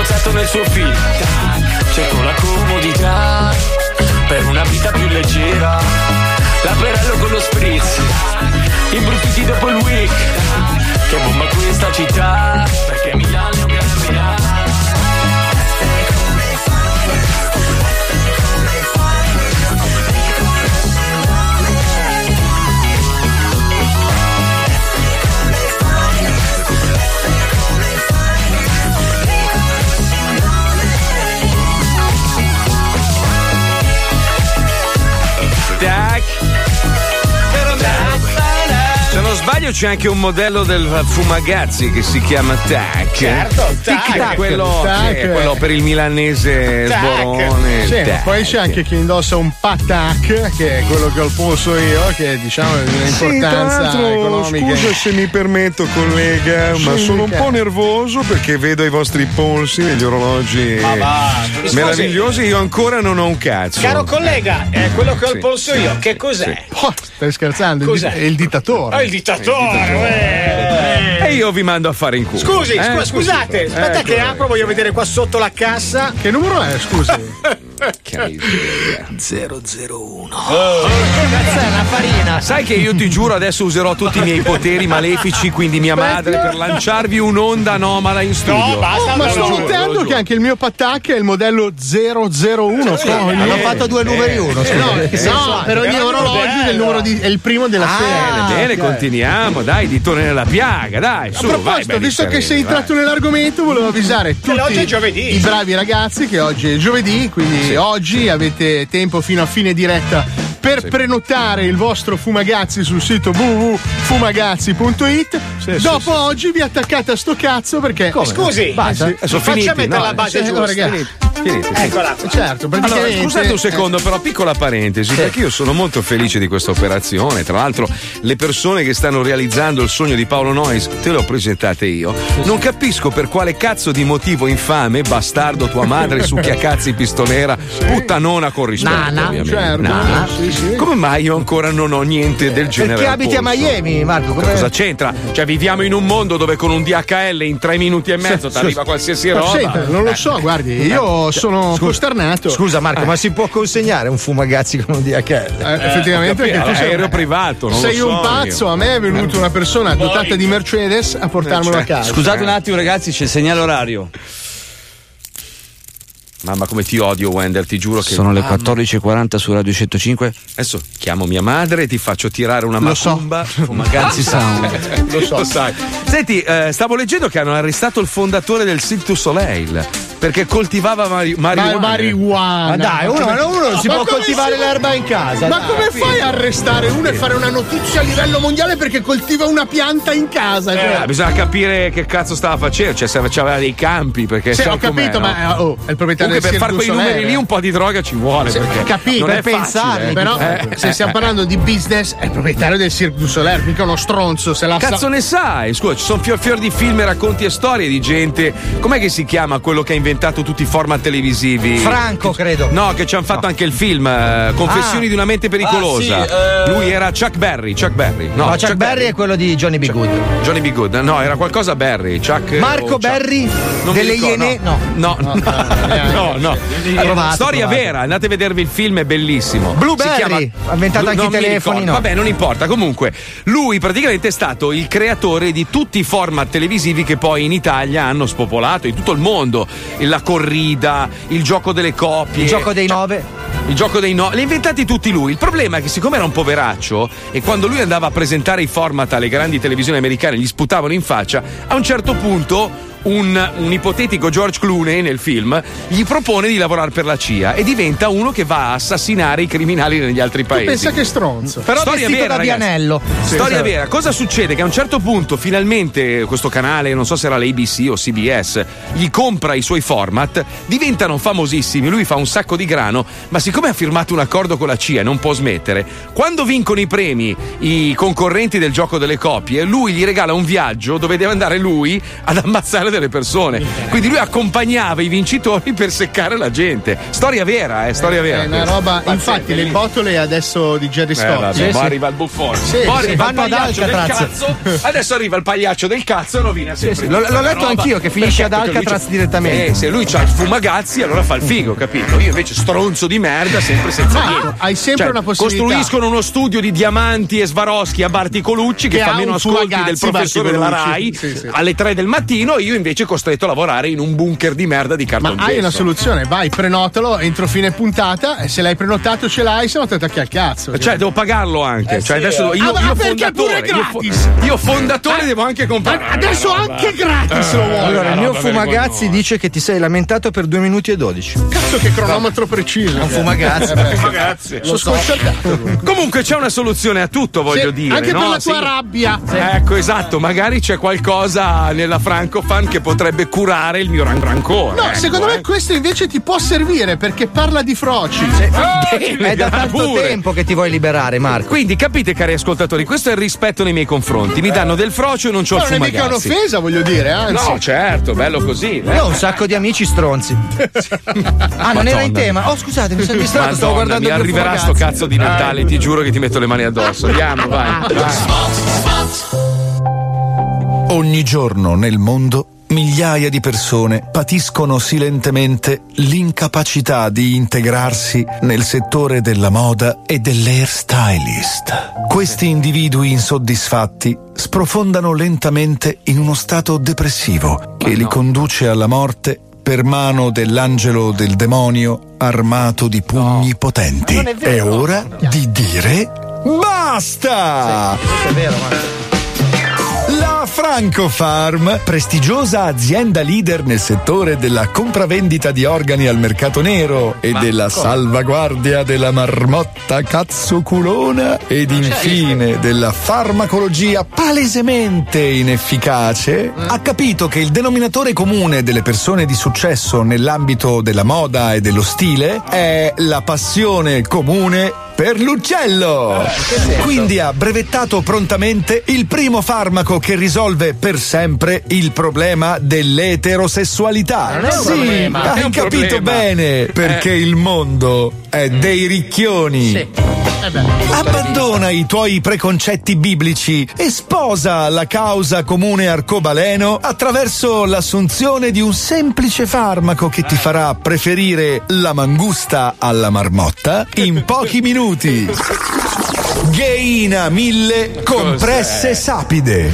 Pozzetto nel suo film Cerco la comodità Per una vita più leggera. L'apparello con lo spritz Imbruttiti dopo il week. Che bomba questa città Perché Milano sbaglio c'è anche un modello del Fumagazzi che si chiama Tac. Certo, Tac. È quello, Tac. è quello per il milanese Tac. sborone. Sì, Tac. poi c'è anche chi indossa un patak, che è quello che ho il polso io, che diciamo è di Sì, un'importanza l'altro, economica. scusa se mi permetto, collega, ma Sì, sono un po' nervoso perché vedo i vostri polsi e gli orologi va, meravigliosi. Io ancora non ho un cazzo. Caro collega, è quello che ho Sì, il polso io. Che cos'è? Oh, stai scherzando? Cos'è? È il dittatore. Ah, il dittatore. Eh. E io vi mando a fare in culo. Scusi, Eh, scu- scusate, aspetta che Ecco. apro, voglio vedere qua sotto la cassa. Che numero è, scusi? 001. Cazzo è una farina. Sai che io ti giuro adesso userò tutti i miei poteri malefici, quindi mia madre, per lanciarvi un'onda anomala in studio. Oh, ma sto notando che anche il mio patak è il modello 001. Sì, hanno fatto due numeri uno, Eh, no, senso no, per ogni orologio del numero di- è il primo della Ah, serie. bene, Ok. continuiamo, dai, ditone nella piaga, dai. A Su, vai, proposito, belli visto che sei entrato nell'argomento, volevo avvisare tutti oggi è giovedì. i bravi ragazzi che oggi è giovedì, quindi oggi avete tempo fino a fine diretta per prenotare il vostro Fumagazzi sul sito www.fumagazzi.it. Dopo oggi vi attaccate a sto cazzo perché. Come? Scusi, basta. eh sì, sono Faccia finiti, mettere no? la base Eh, giusta. ragazzi. Finiti. Finiti, sì. Eccola qua. Certo, Allora, praticamente. scusate un secondo, però, piccola parentesi, perché io sono molto felice di questa operazione. Tra l'altro, le persone che stanno realizzando il sogno di Paolo Nois, te le ho presentate io. Non capisco per quale cazzo di motivo infame, bastardo, tua madre, succhiacazzi, pistolera, puttanona con rispetto. Nana, ovviamente. certo. Nana. Sì, sì. Come mai io ancora non ho niente del genere? Perché abiti a? Miami, Marco? Come... Cosa c'entra? Cioè, viviamo in un mondo dove con un DHL in tre minuti e mezzo ti arriva qualsiasi Ma roba. senta, non lo so, guardi, io sono costernato. Scusa Marco, ma si può consegnare un fumagazzi con un DHL? Eh, effettivamente capito, anche tu sei aereo privato, non lo sei so un pazzo. io. A me è venuta una persona Poi- dotata di Mercedes a portarmelo a casa. Scusate un attimo, ragazzi, c'è il segnale orario. Mamma, come ti odio, Wender, ti giuro che. Sono le Mamma. 14.40 su Radio 105. Adesso chiamo mia madre e ti faccio tirare una Lo so. macumba. Magazzi Sound. Lo so. Lo sai. Senti, eh, stavo leggendo che hanno arrestato il fondatore del Cirque du Soleil perché coltivava mari- marijuana. marijuana. Ma dai, uno, uno non si Ma può coltivare si- l'erba in casa. Ma dai. come fai a arrestare uno e fare una notizia a livello mondiale perché coltiva una pianta in casa? Eh, Cioè, bisogna capire che cazzo stava facendo, cioè se aveva dei campi, perché Sì, ho capito, ma no? eh, oh, è il proprietario Comunque del per fare quei numeri lì eh. un po' di droga ci vuole. Sì, perché capito, non è per pensare, facile. però Eh, se eh, stiamo parlando di business è il proprietario del Cirque du Soleil, mica uno stronzo, se la Cazzo sa- ne sai? Scusa, ci sono fior fior di film, racconti e storie di gente. Com'è che si chiama quello che ha inventato tutti i format televisivi? Franco, credo. No, che ci hanno fatto anche il film eh, Confessioni Ah. di una mente pericolosa. Ah, sì, eh. Lui era Chuck Berry. Chuck Berry. No, No, Chuck, Berry è quello di Johnny B. Good. Johnny B. Good. No, era qualcosa Berry. Chuck. Marco o Chuck. Berry Non delle Iene? No. No, no, no. no. Provato, Storia provato. vera, andate a vedervi il film, è bellissimo. Blueberry, ha inventato anche i telefoni, no. Vabbè, non importa. Comunque, lui praticamente è stato il creatore di tutti i format televisivi che poi in Italia hanno spopolato in tutto il mondo. La corrida, il gioco delle coppie. Il gioco dei Cioè, nove. il gioco dei no, li ha inventati tutti lui. Il problema è che, siccome era un poveraccio, e quando lui andava a presentare i format alle grandi televisioni americane, gli sputavano in faccia, a un certo punto. Un, un ipotetico George Clooney nel film gli propone di lavorare per la CIA e diventa uno che va a assassinare i criminali negli altri Tu paesi. pensa che stronzo. Però Storia vestito vera, da ragazzi. Vianello. Sì, Storia esatto. vera, cosa succede? Che a un certo punto, finalmente, questo canale, non so se era l'ABC o CBS, gli compra i suoi format, diventano famosissimi. Lui fa un sacco di grano, ma siccome ha firmato un accordo con la CIA e non può smettere, quando vincono i premi i concorrenti del gioco delle coppie, lui gli regala un viaggio dove deve andare lui ad ammazzare delle persone. Quindi lui accompagnava i vincitori per seccare la gente. Storia vera, eh, storia vera. È una roba. Infatti, le botole adesso di Jerry Eh, Scott. vabbè, poi arriva il buffone. Sì, poi sì, arriva il vanno ad pagliaccio del cazzo. Adesso arriva il pagliaccio del cazzo e rovina sempre. sì, l'ho- l'ho letto roba. anch'io, che finisce ad Alcatraz direttamente. Eh, se lui c'ha il fumagazzi, allora fa il figo, capito? Io invece stronzo di merda, sempre senza Ma niente. hai sempre Cioè, una possibilità. Costruiscono uno studio di diamanti e Svaroschi a Barticolucci che, Che fa ha meno ascolti del professore della. Rai Sì, sì. alle 3 del mattino. Io invece costretto a lavorare in un bunker di merda di Ma cartongesso. hai una soluzione, vai, prenotalo entro fine puntata e se l'hai prenotato ce l'hai, se no ti attacchi al cazzo. Cioè, devo pagarlo anche. Eh cioè, sì, adesso eh. io, Ah, ma io perché fondatore, pure io, io fondatore Eh. devo anche comprare. Adesso anche gratis lo vuoi. Allora, il mio fumagazzi dice che ti sei lamentato per 2 minuti e 12. Cazzo che cronometro preciso. Un fumagazzi. Eh. Fumagazzi. Sono sconcertato. Comunque c'è una soluzione a tutto, voglio Sì, dire. Anche no? per la Sì. tua rabbia. Ecco, esatto, magari c'è qualcosa nella Francofan che potrebbe curare il mio ran- rancore. No, ecco, secondo eh. me questo invece ti può servire perché parla di froci. È da tanto pure. tempo che ti vuoi liberare, Marco. Quindi capite, cari ascoltatori, questo è il rispetto nei miei confronti. Mi danno del frocio e non c'ho Ma il non è mica fumagazzi. un'offesa, voglio dire, anzi. No, certo, bello così. eh. Io ho un sacco di amici stronzi. Ah, non era in tema. Oh, scusate, mi sono distratto, stavo Madonna, guardando mi arriverà sto fumagazzi. cazzo di Natale, ti giuro che ti metto le mani addosso. Andiamo, vai. vai. Ogni giorno nel mondo migliaia di persone patiscono silentemente l'incapacità di integrarsi nel settore della moda e dell'hairstylist. Questi individui insoddisfatti sprofondano lentamente in uno stato depressivo che li conduce alla morte per mano dell'angelo del demonio armato di pugni potenti. Non è È vero. ora di dire basta! Questo è vero, Marco. La Francofarm, prestigiosa azienda leader nel settore della compravendita di organi al mercato nero e della salvaguardia della marmotta cazzoculona ed infine della farmacologia palesemente inefficace, ha capito che il denominatore comune delle persone di successo nell'ambito della moda e dello stile è la passione comune per l'uccello. Quindi ha brevettato prontamente il primo farmaco che risolve per sempre il problema dell'eterosessualità. Non è un sì, problema. hai capito problema. bene, perché Eh. il mondo è dei ricchioni. Abbandona i tuoi preconcetti biblici e sposa la causa comune arcobaleno attraverso l'assunzione di un semplice farmaco che ti farà preferire la mangusta alla marmotta in pochi minuti. Gheina 1000 compresse sapide.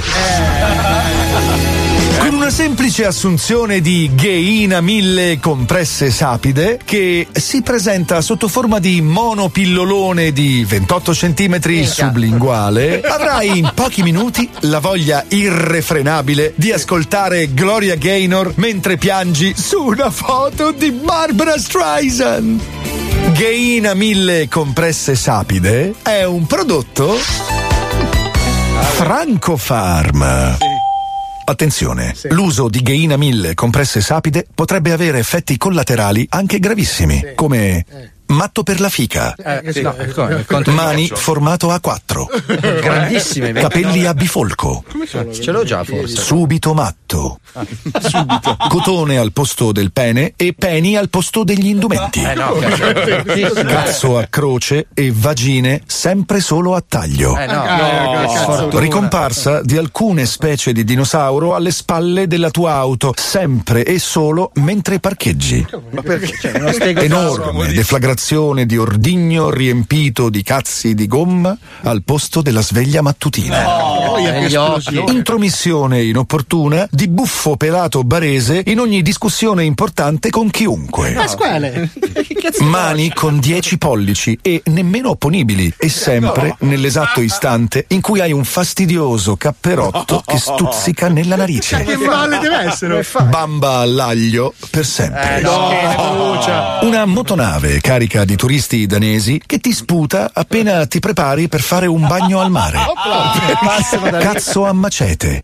Con una semplice assunzione di Gheina 1000 compresse sapide che si presenta sotto forma di monopillolone di 28 cm sublinguale, avrai in pochi minuti la voglia irrefrenabile di ascoltare Gloria Gaynor mentre piangi su una foto di Barbara Streisand. Gheina 1000 compresse sapide è un prodotto Francofarm. Attenzione, l'uso di Gheina 1000 compresse sapide potrebbe avere effetti collaterali anche gravissimi, come matto per la fica, Eh, sì, no, è come- è contro- mani formato a 4, Grandissime. capelli a bifolco, Ce l'ho già forse. subito matto, cotone al posto del pene e peni al posto degli indumenti. Eh no, cazzo. Cazzo a croce e vagine sempre solo a taglio. Eh no, Eh, no. Ricomparsa di alcune specie di dinosauro alle spalle della tua auto, sempre e solo mentre parcheggi. Ma perché? Cioè. Enorme deflagrazione di ordigno riempito di cazzi di gomma al posto della sveglia mattutina. Negli occhi. Intromissione inopportuna di buffo pelato barese in ogni discussione importante con chiunque. Pasquale. Mani con 10 pollici e nemmeno opponibili e sempre nell'esatto istante in cui hai un fastidioso capperotto che stuzzica nella narice. Che male deve essere? Bamba all'aglio per sempre. Eh, no. Una motonave carica di turisti danesi che ti sputa appena ti prepari per fare un bagno al mare. Cazzo a macete.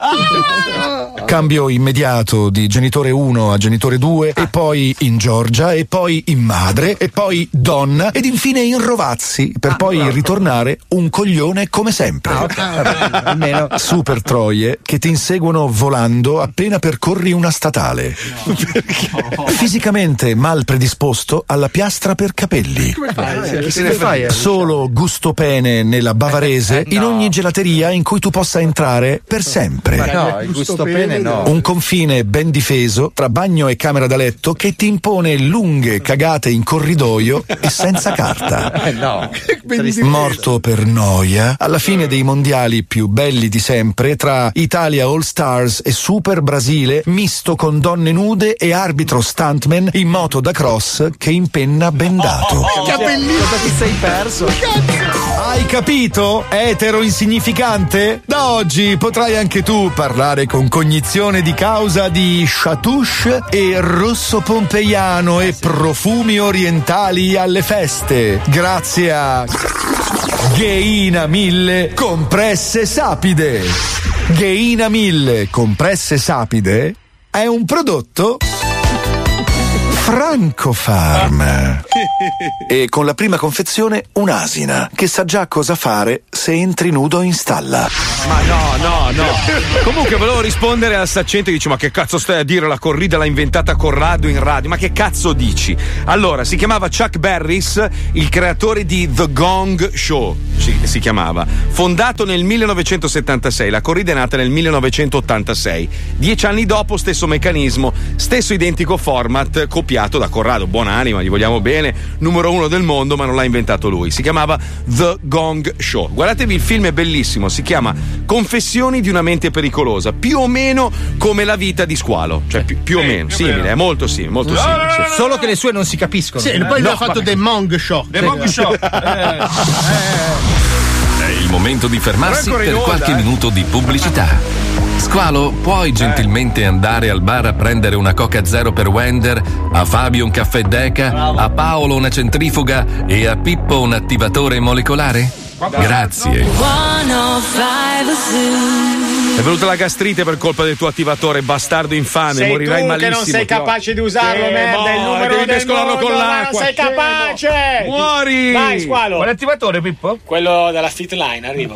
Cambio immediato di genitore 1 a genitore 2 e poi in Georgia e poi in madre e poi donna ed infine in Rovazzi per poi ritornare un coglione come sempre. Almeno. Super troie che ti inseguono volando appena percorri una statale. Fisicamente mal predisposto alla piastra per capelli. Che se ne fai? Solo gusto pene nella bavarese in ogni gelateria in cui tu possa entrare per sempre. Ma no, il gusto pene no. Un confine ben difeso tra bagno e camera da letto che ti impone lunghe cagate in corridoio corridoio e senza carta. Eh no. Morto per noia, alla fine dei mondiali più belli di sempre, tra Italia All Stars e Super Brasile, misto con donne nude e arbitro stuntman in moto da cross che impenna bendato. Che bellissimo. Cosa ti sei perso? Hai capito? Etero insignificante? Da oggi potrai anche tu parlare con cognizione di causa di chatouche e rosso pompeiano e profumi orientali alle feste. Grazie a Gheina 1000 Compresse Sapide. Gheina 1000 Compresse Sapide è un prodotto Franco Farm. E con la prima confezione un'asina che sa già cosa fare se entri nudo in stalla. Ma no, no, no. Comunque volevo rispondere al saccente che dice: Ma che cazzo stai a dire? La corrida l'ha inventata Corrado in radio. Ma che cazzo dici? Allora, si chiamava Chuck Berris, il creatore di The Gong Show. Si, si chiamava. Fondato nel 1976, la corrida è nata nel 1986. Dieci anni dopo, stesso meccanismo, stesso identico format, copiato da Corrado. Buonanima, gli vogliamo bene. Numero uno del mondo, ma non l'ha inventato lui. Si chiamava The Gong Show. Guardatevi, il film è bellissimo. Si chiama Confessioni di una mente pericolosa. Più o meno come la vita di Squalo. Cioè, più, più o meno. Simile, è molto simile. Molto simile sì. Solo che le sue non si capiscono. Sì, poi No, lui ha fatto vabbè. The Mong Show. The Mong Show. È il momento di fermarsi per onda, qualche eh. minuto di pubblicità. Squalo, puoi gentilmente andare al bar a prendere una Coca Zero per Wender, a Fabio un caffè Deca, a Paolo una centrifuga e a Pippo un attivatore molecolare? Grazie. È venuta la gastrite per colpa del tuo attivatore, bastardo infame. Sei Morirai tu malissimo. che non sei capace di usarlo, Eh, merda, boh, il numero devi mescolarlo mondo, con ma l'acqua. Non sei capace! Muori! Vai, squalo! Quale attivatore, Pippo? Quello della Fitline, arrivo.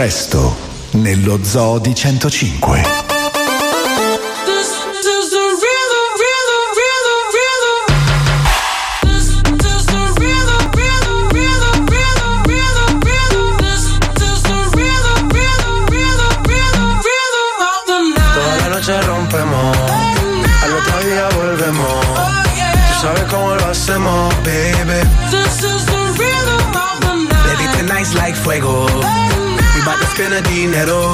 Presto, nello zoo di 105. We bout to spend the dinero.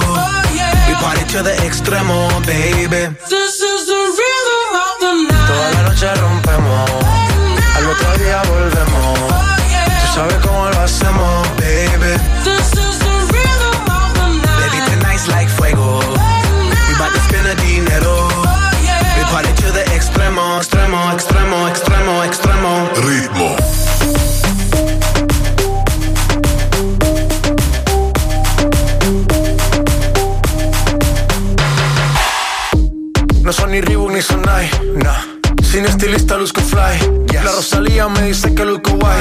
We party to the extremo, baby. This is the rhythm of the night. Toda la noche rompemos, al otro día volvemos. Tú sabes cómo lo hacemos, baby. No son ni Reebok ni Sonai, nah. Sin estilista luzco fly. La Rosalía me dice que luzco guay.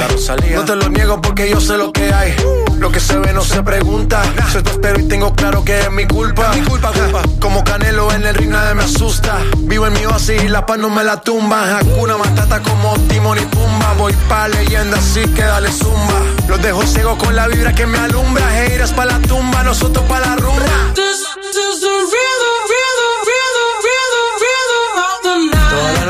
No te lo niego porque yo sé lo que hay. Lo que se ve no se pregunta. Soy tu espero y tengo claro que es mi culpa. Mi culpa, culpa. Como Canelo en el ring nadie me asusta. Vivo en mi oasis y la paz no me la tumba. Hakuna Matata como Timon y Pumba. Voy pa' leyenda así que dale zumba. Los dejo ciego con la vibra que me alumbra. Heiras pa' la tumba, nosotros pa' la rumba. This is the rhythm,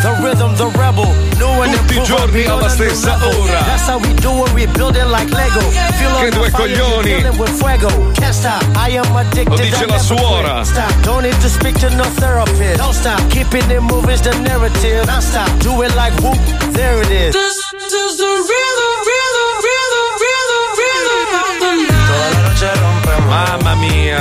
The rhythm, the rebel. New and Tutti i giorni alla stessa ora. That's how we do it, we build it like Lego. Feel Che on due the fire, coglioni. we with fuego. Can't stop, I am addicted. Lo dice I la never suora. Stop, don't need to speak to no therapist. Don't stop, keeping it moving's the narrative. Non stop, do it like whoop, there it is. This is the rhythm, rhythm, rhythm, Mamma mia.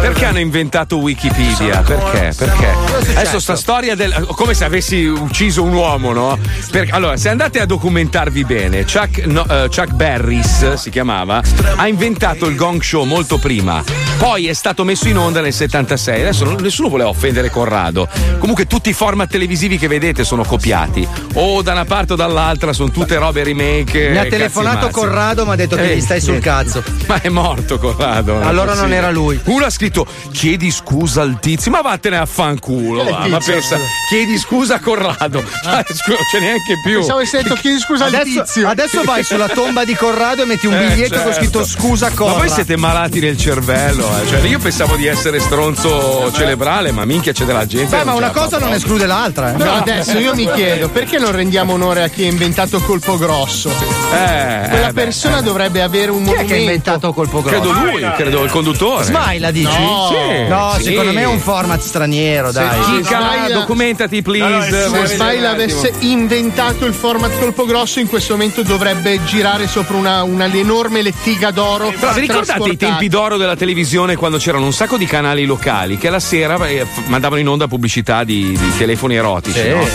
Perché hanno inventato Wikipedia? Perché? Perché? Adesso sta storia del. come se avessi ucciso un uomo, no? Perché, allora, se andate a documentarvi bene, Chuck, no, eh, Chuck Berris si chiamava, ha inventato il gong show molto prima. Poi è stato messo in onda nel 76. Adesso non- nessuno voleva offendere Corrado. Comunque tutti i format televisivi che vedete sono copiati. O da una parte o dall'altra sono tutte robe remake. Mi ha telefonato. Corrado, mi ha detto che Eh, gli stai sul cazzo. Ma è morto Corrado. È Allora non era lui. Uno ha scritto chiedi scusa al tizio, ma vattene a fanculo. Va, ma pensa, chiedi scusa a Corrado. Cioè, scusa, non c'è neanche più. Pensavo avessi detto chiedi scusa al Adesso, tizio. adesso vai sulla tomba di Corrado e metti un Eh, biglietto con certo. scritto scusa Ma Corrado. voi siete malati nel cervello, eh. Cioè, io pensavo di essere stronzo cerebrale, ma minchia c'è della gente. Beh, che ma una cosa non esclude l'altra. eh. Però adesso io mi chiedo perché non rendiamo onore a chi ha inventato Colpo Grosso? Eh, Quella eh, beh, persona eh. dovrebbe avere un Chi è monumento. che ha inventato Colpo Grosso? Credo lui, credo il conduttore. Smaila dici? No. Sì, No, sì. secondo me è un format straniero, dai. Chica, Smaila- documentati, please. Se Voglio Smile vedere un avesse inventato il format colpo grosso, in questo momento dovrebbe girare sopra una, una enorme lettiga d'oro. Però vi ricordate i tempi d'oro della televisione quando c'erano un sacco di canali locali che la sera eh, mandavano in onda pubblicità di, di telefoni erotici? Sì, no?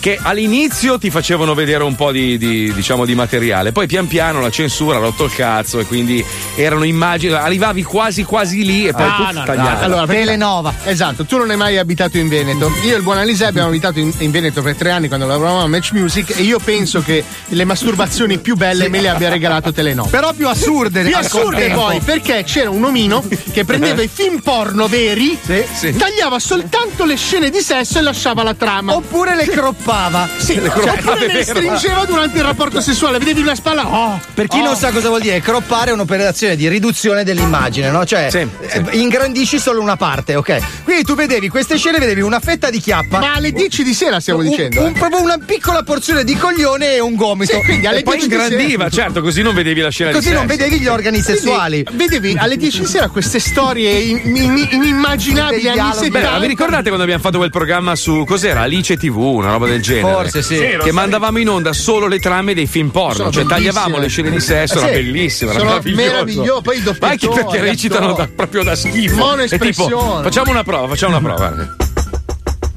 Che all'inizio ti facevano vedere un po' di, di, diciamo, di materiale, poi pian piano la censura ha rotto il cazzo e quindi erano immagini, arrivavi quasi quasi lì e poi Ah, puff, no, no, tagliato. Allora, perché- Telenova. Esatto, tu non hai mai abitato in Veneto. Io e il buon Alise abbiamo abitato in, in Veneto per tre anni quando lavoravamo a Match Music e io penso che le masturbazioni più belle me le abbia regalato Telenova. Però più assurde. Più al assurde contempo. poi, perché c'era un omino che prendeva i film porno veri, sì. tagliava soltanto le scene di sesso e lasciava la trama. Oppure le croppava. Sì, Le croppava, oppure è le stringeva durante il rapporto sessuale. Vedevi una spalla. Oh, Per chi oh. non sa cosa vuol dire, croppare è un'operazione di riduzione dell'immagine, no? Cioè, Sì, eh, ingrandisci solo una parte, ok? Quindi tu vedevi queste scene, vedevi una fetta di chiappa. Ma alle 10 di sera stiamo un- dicendo. un- eh. proprio una piccola porzione di coglione e un gomito. Sì, quindi alle E poi 10 di sera- ingrandiva, certo, così non vedevi la scena Così non sesso. vedevi gli organi Quindi, sessuali. Vedevi alle 10 di sera queste storie in- in- inimmaginabili anni dialoghi. 70. Beh, vi ricordate quando abbiamo fatto quel programma su cos'era? Alice TV, una roba del genere? Forse sì. Sì, Che mandavamo in onda solo le trame dei film porno, Sono cioè tagliavamo bellissime. le scene di sesso, Eh era sì. bellissimo, era meraviglioso. meraviglioso, poi i Ma anche doppiatori, perché recitano da- proprio da schifo. È tipo, espressione. facciamo una prova, facciamo una prova. guarda.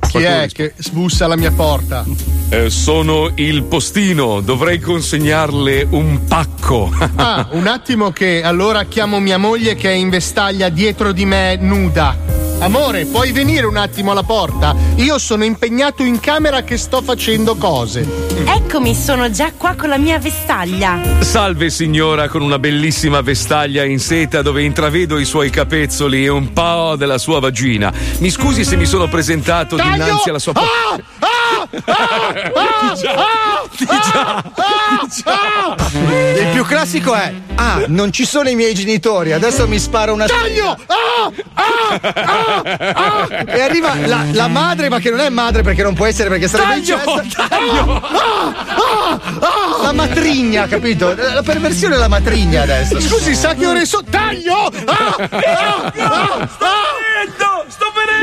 Chi è che sbussa alla mia porta? Eh, sono il postino, dovrei consegnarle un pacco. Ah, un attimo che allora chiamo mia moglie che è in vestaglia dietro di me nuda. Amore, puoi venire un attimo alla porta? Io sono impegnato in camera che sto facendo cose. Eccomi, sono già qua con la mia vestaglia. Salve signora con una bellissima vestaglia in seta dove intravedo i suoi capezzoli e un po' della sua vagina. Mi scusi se mi sono presentato Taglio! dinanzi alla sua porta. Il più classico è: Ah, non ci sono i miei genitori, adesso mi sparo una. Taglio! E arriva la, la madre, ma che non è madre perché non può essere perché sarebbe Taglio! incesta. La matrigna, capito? La perversione della matrigna adesso. Scusi, sa che ore sono? Taglio! Ah! Ah! Ah!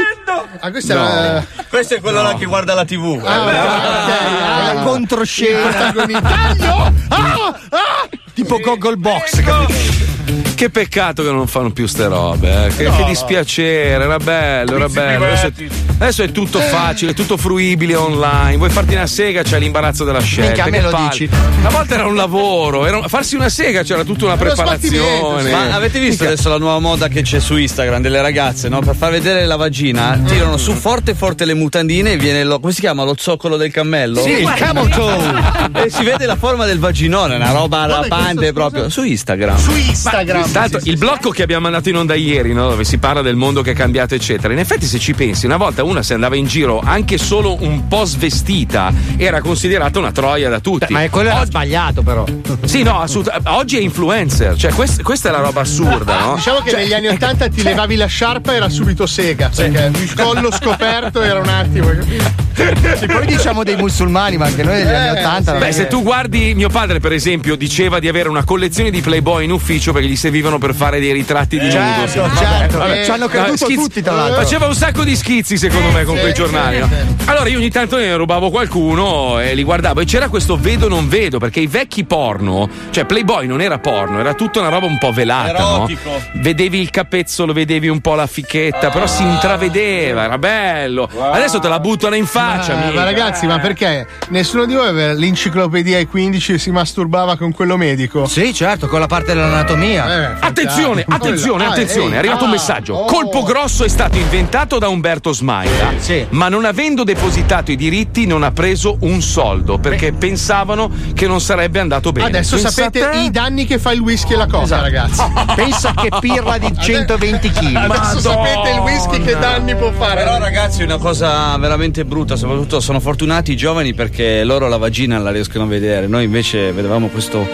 Venendo! Ah, questa era. Questo è quello là che guarda la TV. Ah, la controscena. Taglio! Ah! Ah! Tipo Goggle Box, capito? Che peccato che non fanno più ste robe, eh. che, che dispiacere, era bello, era bello. Adesso è, adesso è tutto facile, tutto fruibile online. Vuoi farti una sega, c'è l'imbarazzo della scelta. Minchia, me che lo dici. Una volta era un lavoro, era un- farsi una sega c'era tutta una preparazione. Ma avete visto adesso la nuova moda che c'è su Instagram delle ragazze, no? Per far vedere la vagina, tirano su forte forte le mutandine e viene lo, come si chiama? Lo zoccolo del cammello? Sì, il camel toe. E si vede la forma del vaginone, una roba rapante proprio. Su Instagram. Su Instagram. Tanto il blocco che abbiamo mandato in onda ieri, no? dove si parla del mondo che è cambiato, eccetera. In effetti, se ci pensi, una volta una se andava in giro anche solo un po' svestita, era considerata una troia da tutti. Ma è quello era sbagliato, però. Sì, no, assolutamente. Oggi è influencer, cioè quest- questa è la roba assurda, no? Diciamo che Cioè- negli anni 80 ti levavi la sciarpa e era subito sega. Perché il collo scoperto era un attimo. capito? Sì, poi diciamo dei musulmani, ma anche noi negli anni Eh, 80. non Beh, se tu guardi mio padre, per esempio, diceva di avere una collezione di Playboy in ufficio perché gli servivano per fare dei ritratti di nudo. Certo, Vabbè, certo. vabbè. Ci hanno creduto Schizzi- tutti, tra l'altro. Faceva un sacco di schizzi, secondo me, con sì, quei sì, giornali. no? Allora io ogni tanto ne rubavo qualcuno e li guardavo. E c'era questo vedo non vedo, perché i vecchi porno, cioè Playboy non era porno, era tutta una roba un po' velata. no? Erotico. Vedevi il capezzolo, vedevi un po' la fichetta, però si intravedeva, era bello. Adesso te la buttano in faccia, Ma, ma ragazzi, ma perché nessuno di voi aveva l'enciclopedia ai 15 e si masturbava con quello medico? Sì, certo, con la parte dell'anatomia. Eh, Attenzione, fantastico. attenzione, Ah, attenzione, è arrivato un ah, messaggio. oh. Colpo grosso è stato inventato da Umberto Smaila, Sì. ma non avendo depositato i diritti non ha preso un soldo perché pensavano che non sarebbe andato bene. Adesso Pensa sapete te? i danni che fa il whisky e la coca, Esatto. ragazzi. Pensa che pirla di 120 kg. Adesso sapete il whisky che danni può fare. Però ragazzi è una cosa veramente brutta, soprattutto sono fortunati i giovani perché loro la vagina la riescono a vedere, noi invece vedevamo questo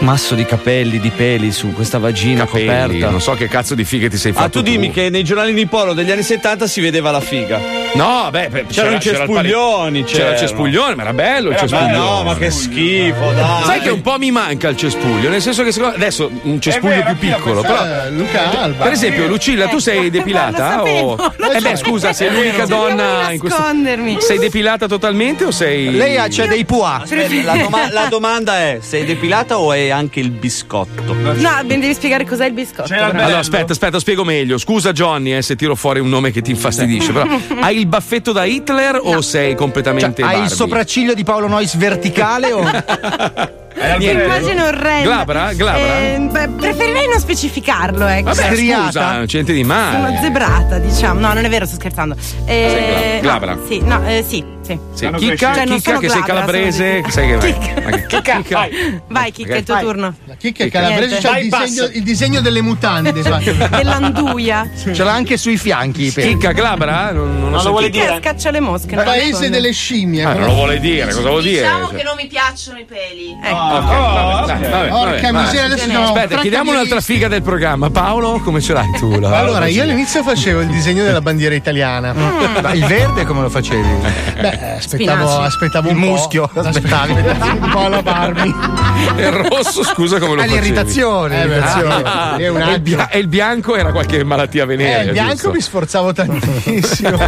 masso di capelli, di peli su questa vagina Capelli, coperta. non so che cazzo di fighe ti sei fatto. Ah, tu dimmi che nei giornalini porno degli anni 70 si vedeva la figa. No, beh, beh, C'erano i c'era il cespuglioni, C'era il cespuglione, ma era bello il Era cespuglione. bello, no, ma che schifo, dai. Sai che un po' mi manca il cespuglio, nel senso che secondo- adesso un cespuglio vero, più piccolo, però Eh, Luca Alba. Per esempio, Lucilla, tu sei depilata? o... Eh beh, scusa, sei l'unica donna in questo. Sei depilata totalmente o sei. Lei ha c'è dei. La, doma- la domanda è: sei depilata o è anche il biscotto? No, ben devi spiegare cos'è il biscotto. Allora, aspetta, aspetta, spiego meglio. Scusa, Johnny, eh, se tiro fuori un nome che ti infastidisce. Però hai il baffetto da Hitler o sei completamente. Hai il sopracciglio di Paolo Nois verticale o. Niente. Immagine orrenda. Glabra? Glabra? Eh, beh, preferirei non specificarlo, ecco. Vabbè, striata? scusa, non c'è niente di male. Sono zebrata, diciamo. No, non è vero, sto scherzando. Eh, Sei gla- glabra? no, sì, no, eh, sì, sì. Sì, Chicca, Cioè, Chicca che sei glabra, calabrese. sono Sai che Chicca. ma che- Chicca. Vai, Chicca, è il tuo Vai. turno. La chicca è calabrese, c'ha il Vai, disegno, il disegno delle mutande. Dell'anduia. Ce l'ha anche sui fianchi peli. Chicca, glabra? Non, non, Non lo vuole dire? scaccia le mosche. Paese delle scimmie. Ah, non lo vuole dire, cosa vuol dire? Diciamo Cioè- che non mi piacciono i peli. Ecco. Ok, vabbè, dai, vabbè, Porca miseria, adesso siamo Aspetta, chiediamo di un'altra figa del programma. Paolo, come ce l'hai tu? la- Allora, io all'inizio facevo il disegno della bandiera italiana. Ma il verde come lo facevi? Beh, aspettavo, Spinaci. aspettavo Il un po'. muschio. Aspettavi un po' la Barbie. E il rosso, scusa come lo È facevi? l'irritazione. Eh, l'irritazione. Ah, È un e, il bia- e il bianco era qualche malattia Eh, venerea. il bianco giusto? mi sforzavo tantissimo.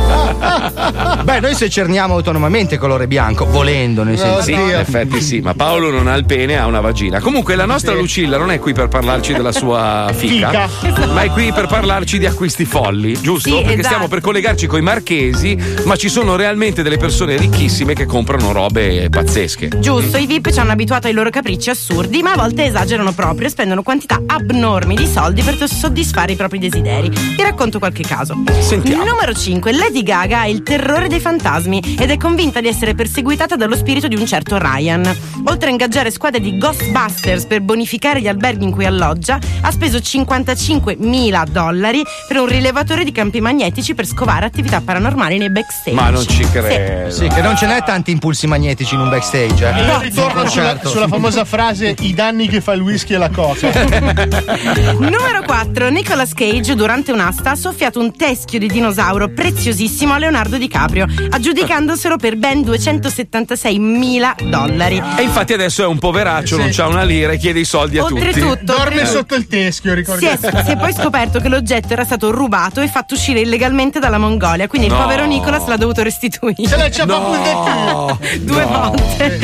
Beh, noi secerniamo autonomamente colore bianco, volendo, nel senso. Sì, in effetti sì, ma Paolo non ha il pene, ha una vagina. Comunque la nostra Lucilla non è qui per parlarci della sua fica, ma è qui per parlarci di acquisti folli, giusto? Sì, Perché esatto. stiamo per collegarci con i marchesi, ma ci sono realmente delle persone persone ricchissime che comprano robe pazzesche. Giusto, i VIP ci hanno abituato ai loro capricci assurdi, ma a volte esagerano proprio e spendono quantità abnormi di soldi per soddisfare i propri desideri. Vi racconto qualche caso. Sentiamo. Numero 5. Lady Gaga ha il terrore dei fantasmi ed è convinta di essere perseguitata dallo spirito di un certo Ryan. Oltre a ingaggiare squadre di Ghostbusters per bonificare gli alberghi in cui alloggia, ha speso 55.000 dollari per un rilevatore di campi magnetici per scovare attività paranormali nei backstage. Ma non ci credo. Sì, che non ce n'è tanti impulsi magnetici in un backstage. Eh. Io ritorno sulla, sulla famosa frase i danni che fa il whisky e la coca. Numero 4. Nicolas Cage durante un'asta ha soffiato un teschio di dinosauro preziosissimo a Leonardo DiCaprio, aggiudicandoselo per ben 276.000 dollari. E infatti adesso è un poveraccio, non c'ha una lira e chiede i soldi a tutti. Oltretutto- Dorme sotto il teschio, Si ricordiamo. è, si è poi scoperto che l'oggetto era stato rubato e fatto uscire illegalmente dalla Mongolia, quindi No. il povero Nicolas l'ha dovuto restituire. Se l'ha ciapato No. Due No. volte.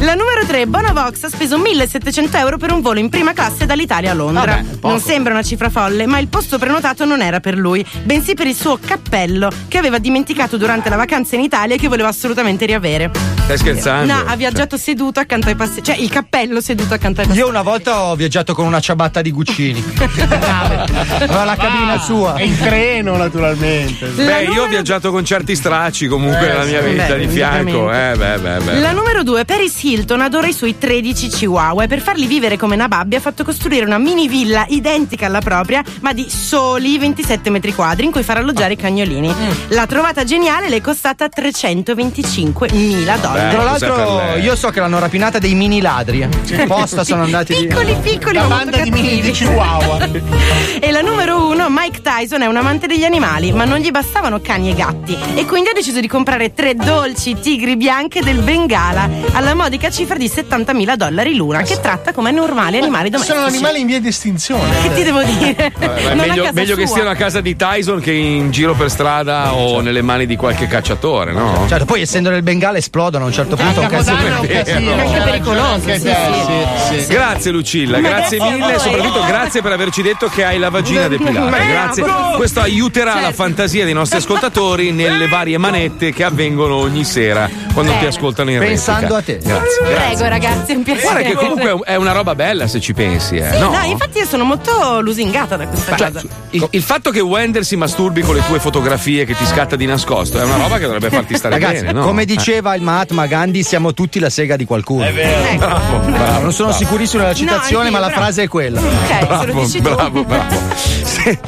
La numero 3, Bonavox ha speso 1700 euro per un volo in prima classe dall'Italia a Londra. Vabbè, non sembra una cifra folle, ma il posto prenotato non era per lui, bensì per il suo cappello che aveva dimenticato durante la vacanza in Italia e che voleva assolutamente riavere. Stai scherzando? No, ha viaggiato seduto accanto ai passeggeri, cioè il cappello seduto accanto ai passeggeri. Io una volta ho viaggiato con una ciabatta di Guccini. Aveva la cabina sua. E in treno, naturalmente. Beh, io ho viaggiato con certi stracci comunque Eh, nella mia vita Beh, di fianco. Eh, beh, beh, beh. La numero 2, Paris Hilton adora i suoi 13 chihuahua e per farli vivere come Nababbi ha fatto costruire una mini villa identica alla propria, ma di soli 27 metri quadri in cui far alloggiare i cagnolini. L'ha trovata geniale, le è costata 325 mila dollari. Tra l'altro, io so che l'hanno rapinata dei mini ladri. eh. Apposta sono andati lì. Piccoli, piccoli, banda di mini di Chihuahua. E la numero uno, Mike Tyson è un amante degli animali, ma non gli bastavano cani e gatti. E quindi ha deciso di comprare tre dolci tigri bianche del Bengala alla modica cifra di 70.000 dollari l'una, che tratta come normali animali domestici. Sono animali in via di estinzione. Che ti devo dire? Vabbè, Non a meglio casa meglio che stiano a casa di Tyson che in giro per strada o nelle mani di qualche cacciatore, no? Certo, poi essendo nel Bengala esplodono a un certo punto. un casino. È un casino. È anche pericoloso, sì, sì. sì, sì. Grazie Lucilla, Ma grazie mille e soprattutto grazie per averci detto che hai la vagina depilata. Grazie. Questo aiuterà la Certo. fantasia dei nostri ascoltatori nelle varie manette che avvengono ogni sera quando ti Bene. ascoltano in Pensando replica. a te. Grazie. grazie. Prego ragazzi, è un piacere. Guarda che comunque è una roba bella se ci pensi, eh. Sì, no? no, infatti io sono molto lusingata da questa Cioè, cosa. il, il fatto che Wender si masturbi con le tue fotografie che ti scatta di nascosto è una roba che dovrebbe farti stare Ragazzi, bene, no? come Eh. diceva il Mahatma Gandhi, siamo tutti la sega di qualcuno. È vero. Bravo, bravo, non sono bravo. sicurissimo della citazione, No, ma la frase è quella. Ok, se lo Bravo, bravo, bravo. Sì.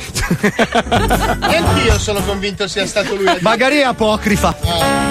Anch'io sono convinto sia stato lui. Magari è apocrifa.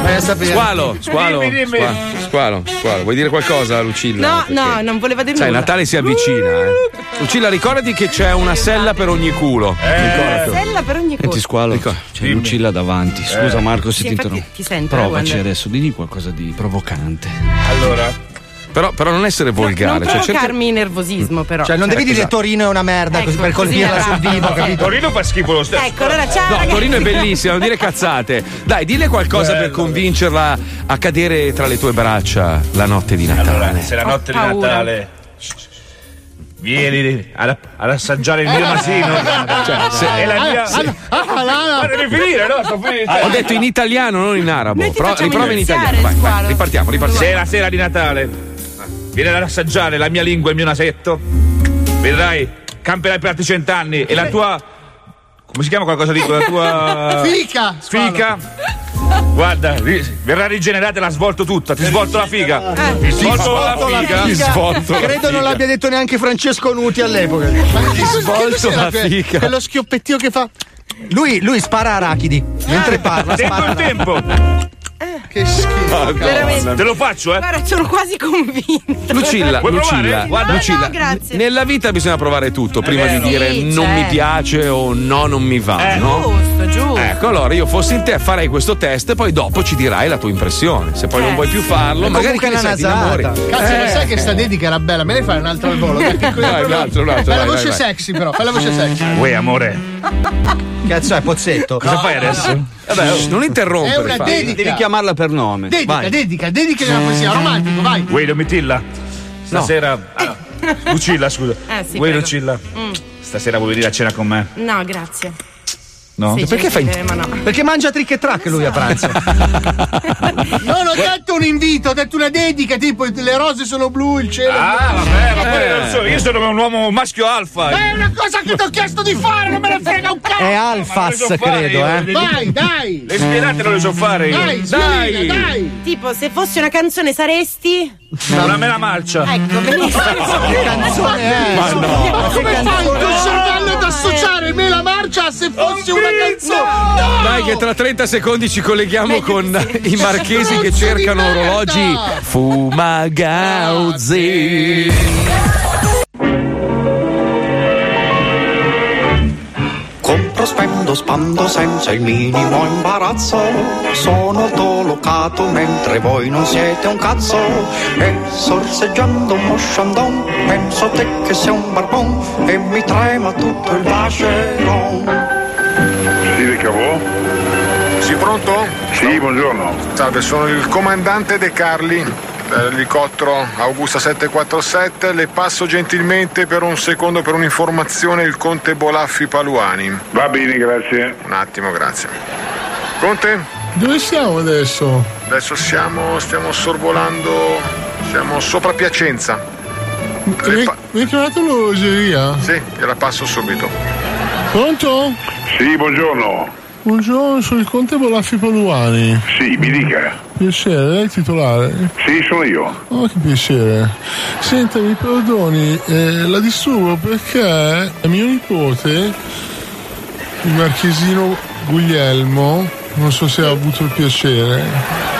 Vai a sapere. Squalo, squalo, Dimmi, dimmi. squalo, squalo, squalo. Vuoi dire qualcosa, Lucilla? No, Perché- no, non voleva dire Sai, nulla. Natale si avvicina, eh. Lucilla, ricordati che c'è una sella per ogni culo. Ricordati. Sella per ogni Senti cosa. squalo, c'è Lucilla davanti. Scusa Marco se Sì, ti infatti interrompo. ti sento, Provaci eh, adesso, digli qualcosa di provocante. Allora. Però, però non essere Non volgare. cioè, cerca- provocarmi nervosismo, però. Cioè, non devi dire Torino è una merda così Ecco, per colpirla sul vivo, capito? Torino fa schifo lo stesso. Ecco, allora ciao. No, ragazzi. Torino è bellissima, non dire cazzate. Dai, dille qualcosa per convincerla a cadere tra le tue braccia la notte di Natale. Allora, se la notte di. Natale. Vieni ad, ad assaggiare il mio nasino. Cioè, se- è la mia. Ah, ah. Ma devi finire, no? Sto finendo. Ho detto in italiano, non in arabo. Pro- riprova in italiano. Vai, vai, ripartiamo, ripartiamo. Se è la sera di Natale, vieni ad assaggiare la mia lingua e il mio nasetto. Vedrai, camperai per altri cent'anni e la tua. Come si chiama qualcosa di la tua. Fica! Fica. Guarda, verrà rigenerata e la svolto tutta. Ti svolto la figa. Ti svolto la figa. Ti svolto Credo non figa. l'abbia detto neanche Francesco Nuti all'epoca. Ma che svolto la fica. Quello schioppettio che fa. Lui, lui spara arachidi. Mentre parla, Tempo spara il tempo. Che schifo. Veramente. Te lo faccio, eh. Guarda, sono quasi convinta. Lucilla, Vuoi Lucilla, provare? guarda, No, Lucilla, no, grazie. nella vita bisogna provare tutto prima di vero. dire Sì, non mi certo. piace o no, non mi va, Eh, no? Giusto, giusto. Ecco, allora io fossi in te farei questo test e poi dopo ci dirai la tua impressione. Se poi non Eh, vuoi più sì. farlo, È magari che ne una sai, ti innamori. Cazzo, lo Eh. sai che sta dedica era bella? Me ne fai un altro al volo? Dai, un altro, un altro, Fai la vai, voce vai, vai. sexy, però. Fai la voce sexy. Uè, amore, Cazzo è Pozzetto. cosa fai adesso? Shh, non interrompere. È una dedica. Devi chiamarla per nome. Dedica, Vai. dedica, dedica di una poesia, romantico, vai. Uè, Domitilla. Stasera. Ah, Lucilla, scusa. Eh, sì, Uè. Lucilla. Mm. Stasera vuoi venire a cena con me? No, grazie. No? Sei Perché fai gentile, ma no. Perché mangia trick e track lui a pranzo. Non ho detto un invito, ho detto una dedica, tipo le rose sono blu, il cielo. Ah, vabbè, ma poi Eh. non so, io sono un uomo maschio alfa. Ma è una cosa che ti ho chiesto di fare, non me ne frega un cazzo! È Alfas, so credo, eh. Dai, dai! Le spierate non le so fare io. Dai, Svelina, dai! Tipo, se fossi una canzone saresti. Una mela marcia. Ecco, benissimo. Che canzone è? Ma no. Ma come fai il tuo cervello ad associare me la marcia se fossi una canzone? Dai, che tra 30 secondi ci colleghiamo con i marchesi che cercano orologi. Fumagauzi. Compro, spendo, spando senza il minimo imbarazzo. Sono autolocato mentre voi non siete un cazzo. E sorseggiando un mosciandon, penso a te che sei un barbon e mi trema tutto il vacheron. Di cavò? Sì, pronto? Sì, buongiorno. Salve, sono il comandante De Carli dell'elicottero Augusta 747. Le passo gentilmente per un secondo per un'informazione il conte Bolaffi Paluani. Va bene, grazie. Un attimo, grazie. Conte? Dove siamo adesso? Adesso siamo, stiamo sorvolando, siamo sopra Piacenza. Pa- Mi hai chiamato l'orologeria? sì, gliela passo subito. Pronto? Sì, buongiorno. Buongiorno, sono il conte Bolaffi Paluani. Sì, mi dica. Piacere, lei è il titolare? Sì, sono io. Oh, che piacere. Senta, mi perdoni, eh, la disturbo perché mio nipote, il marchesino Guglielmo, non so se ha avuto il piacere.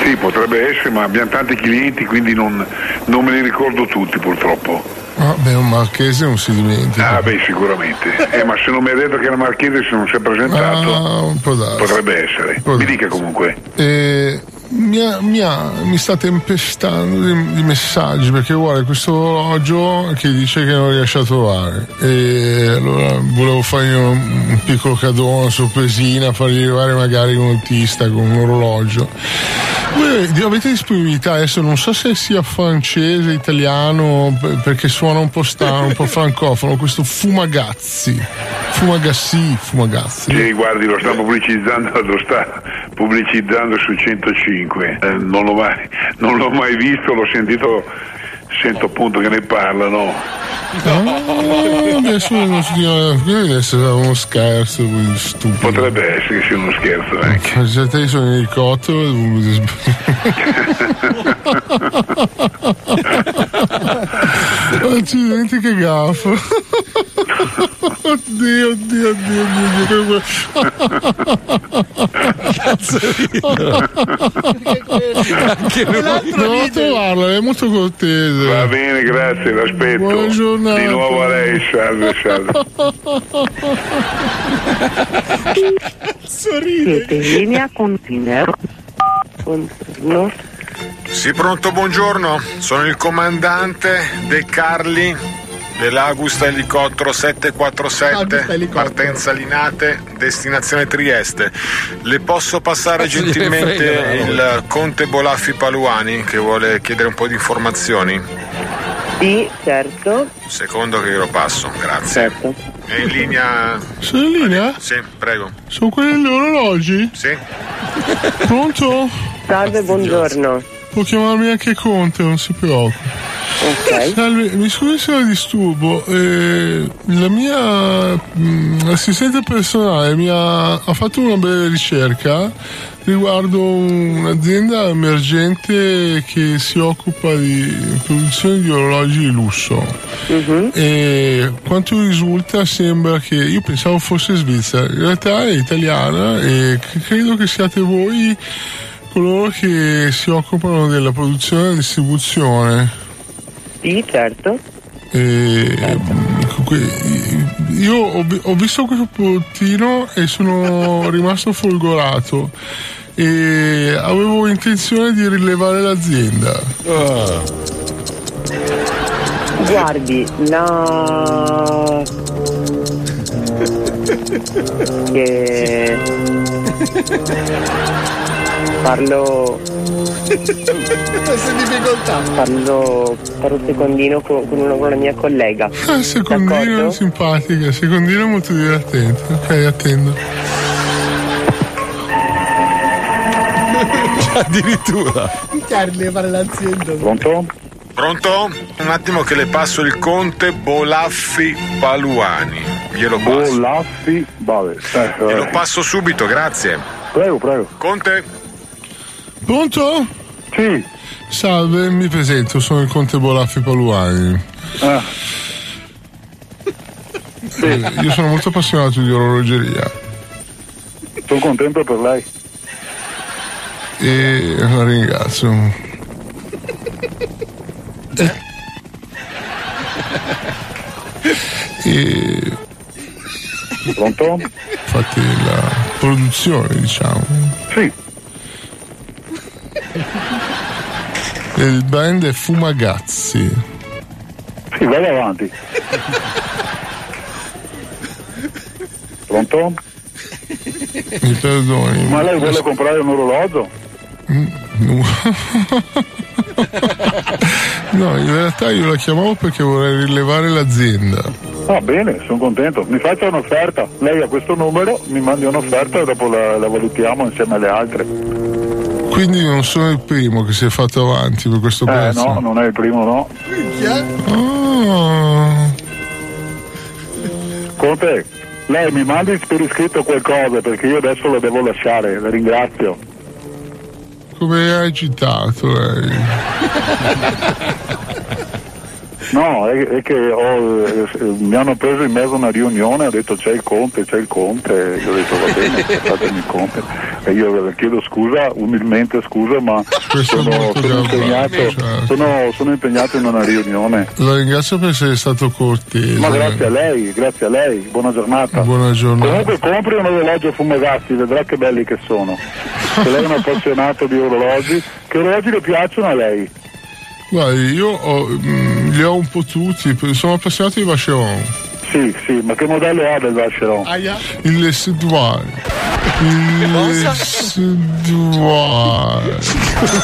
Sì, potrebbe essere, ma abbiamo tanti clienti, quindi non, non me li ricordo tutti, purtroppo. Ah, beh, un marchese non si dimentica. Ah, beh, sicuramente. Eh, ma se non mi ha detto che era Marchese, se non si è presentato, Ah, potrebbe essere. Può Mi dica comunque. Eh, mi, ha- mi ha- mi sta tempestando di, di messaggi perché vuole questo orologio che dice che non riesce a trovare e allora volevo fargli un, un piccolo cadeau, una sorpresina, fargli arrivare magari un autista con un orologio. Voi avete disponibilità adesso non so se sia francese, italiano, per- perché suona un po' strano, un po' francofono, questo Fumagazzi. Fumagassi, Fumagazzi. Sì, guardi, lo sta pubblicizzando, lo sta pubblicizzando su 105. Eh, non, l'ho mai, non l'ho mai visto, l'ho sentito, sento appunto che ne parlano. Ah, adesso deve essere uno scherzo stupido. Potrebbe essere che sia uno scherzo anche. Se te sono in elicottero Accidenti che gaffo. Oddio, oddio, oddio, oddio, Cazzo Anche Devo trovarla, è molto cortese. Va bene, grazie, l'aspetto. Buona giornata. Di nuovo a lei, salve, salve. Siete in linea con Pinero. Buongiorno. Sì, pronto, buongiorno. Sono il comandante De Carli dell'Agusta Elicottero 747, Agusta Elicottero. partenza Linate, destinazione Trieste. Le posso passare Cazzo gentilmente frega, il conte Bolaffi Paluani che vuole chiedere un po' di informazioni? Sì, certo. Secondo che glielo passo, grazie. È in linea? Sono in linea? Sì, prego. Sono quelli degli orologi? Sì. Pronto? Salve, buongiorno. Può chiamarmi anche Conte, non si preoccupi. Salve, mi scusi se la disturbo. eh, la mia mm, assistente personale mi ha, ha fatto una breve ricerca riguardo un'azienda emergente che si occupa di produzione di orologi di lusso. E quanto risulta sembra che io pensavo fosse svizzera, in realtà è italiana e credo che siate voi coloro che si occupano della produzione e della distribuzione. Sì, certo. E, comunque, io ho, vi- ho visto questo prodottino e sono rimasto folgorato e avevo intenzione di rilevare l'azienda. Guardi, la... che... Parlo... Questa difficoltà. Parlo per un secondino con, con una, con la mia collega. Ah, secondino simpatica, secondino molto divertente. Ok, attendo. Addirittura. Carli fare l'azienda. Pronto? Pronto? Un attimo che le passo il conte Bolaffi Paluani. Glielo passo. Bolaffi, vabbè. Eh, Glielo vabbè. passo subito, grazie. Prego, prego. Conte? Pronto? Sì. Salve, mi presento, sono il conte Bolaffi Paluani. Ah. Eh, Io sono molto appassionato di orologeria Sono contento per lei. e la ringrazio. E Pronto? fate la produzione, diciamo. Sì. Il brand è Fumagazzi. Sì, vai avanti. Pronto? Mi perdoni. Ma lei vuole comprare un orologio? No. No, in realtà io la chiamavo perché vorrei rilevare l'azienda. Va bene, sono contento. Mi faccia un'offerta. Lei ha questo numero, mi mandi un'offerta e dopo la, la valutiamo insieme alle altre. Quindi non sono il primo che si è fatto avanti per questo Eh prezzo. no, non è il primo no. Ah. Conte, lei mi mandi per iscritto qualcosa perché io adesso lo devo lasciare, la ringrazio. Come è agitato lei? No, è, è che ho, eh, eh, mi hanno preso in mezzo a una riunione, ha detto c'è il conte, c'è il conte, io ho detto va bene, fatemi il conte. E io chiedo scusa, umilmente scusa, ma sono, sono impegnato, certo. sono, sono impegnato in una riunione. La ringrazio per essere stato cortese. Ma grazie a lei, grazie a lei, buona giornata. Buona giornata. Comunque compri un orologio Fumagazzi, vedrà che belli che sono. Se lei è un appassionato di orologi, che orologi le piacciono a lei? Guardi, io ho, mm, li ho un po' tutti, sono appassionato di Vacheron. Sì, sì, ma che modello ha del Vacheron? Il Lesudoir. Il Lesudoir.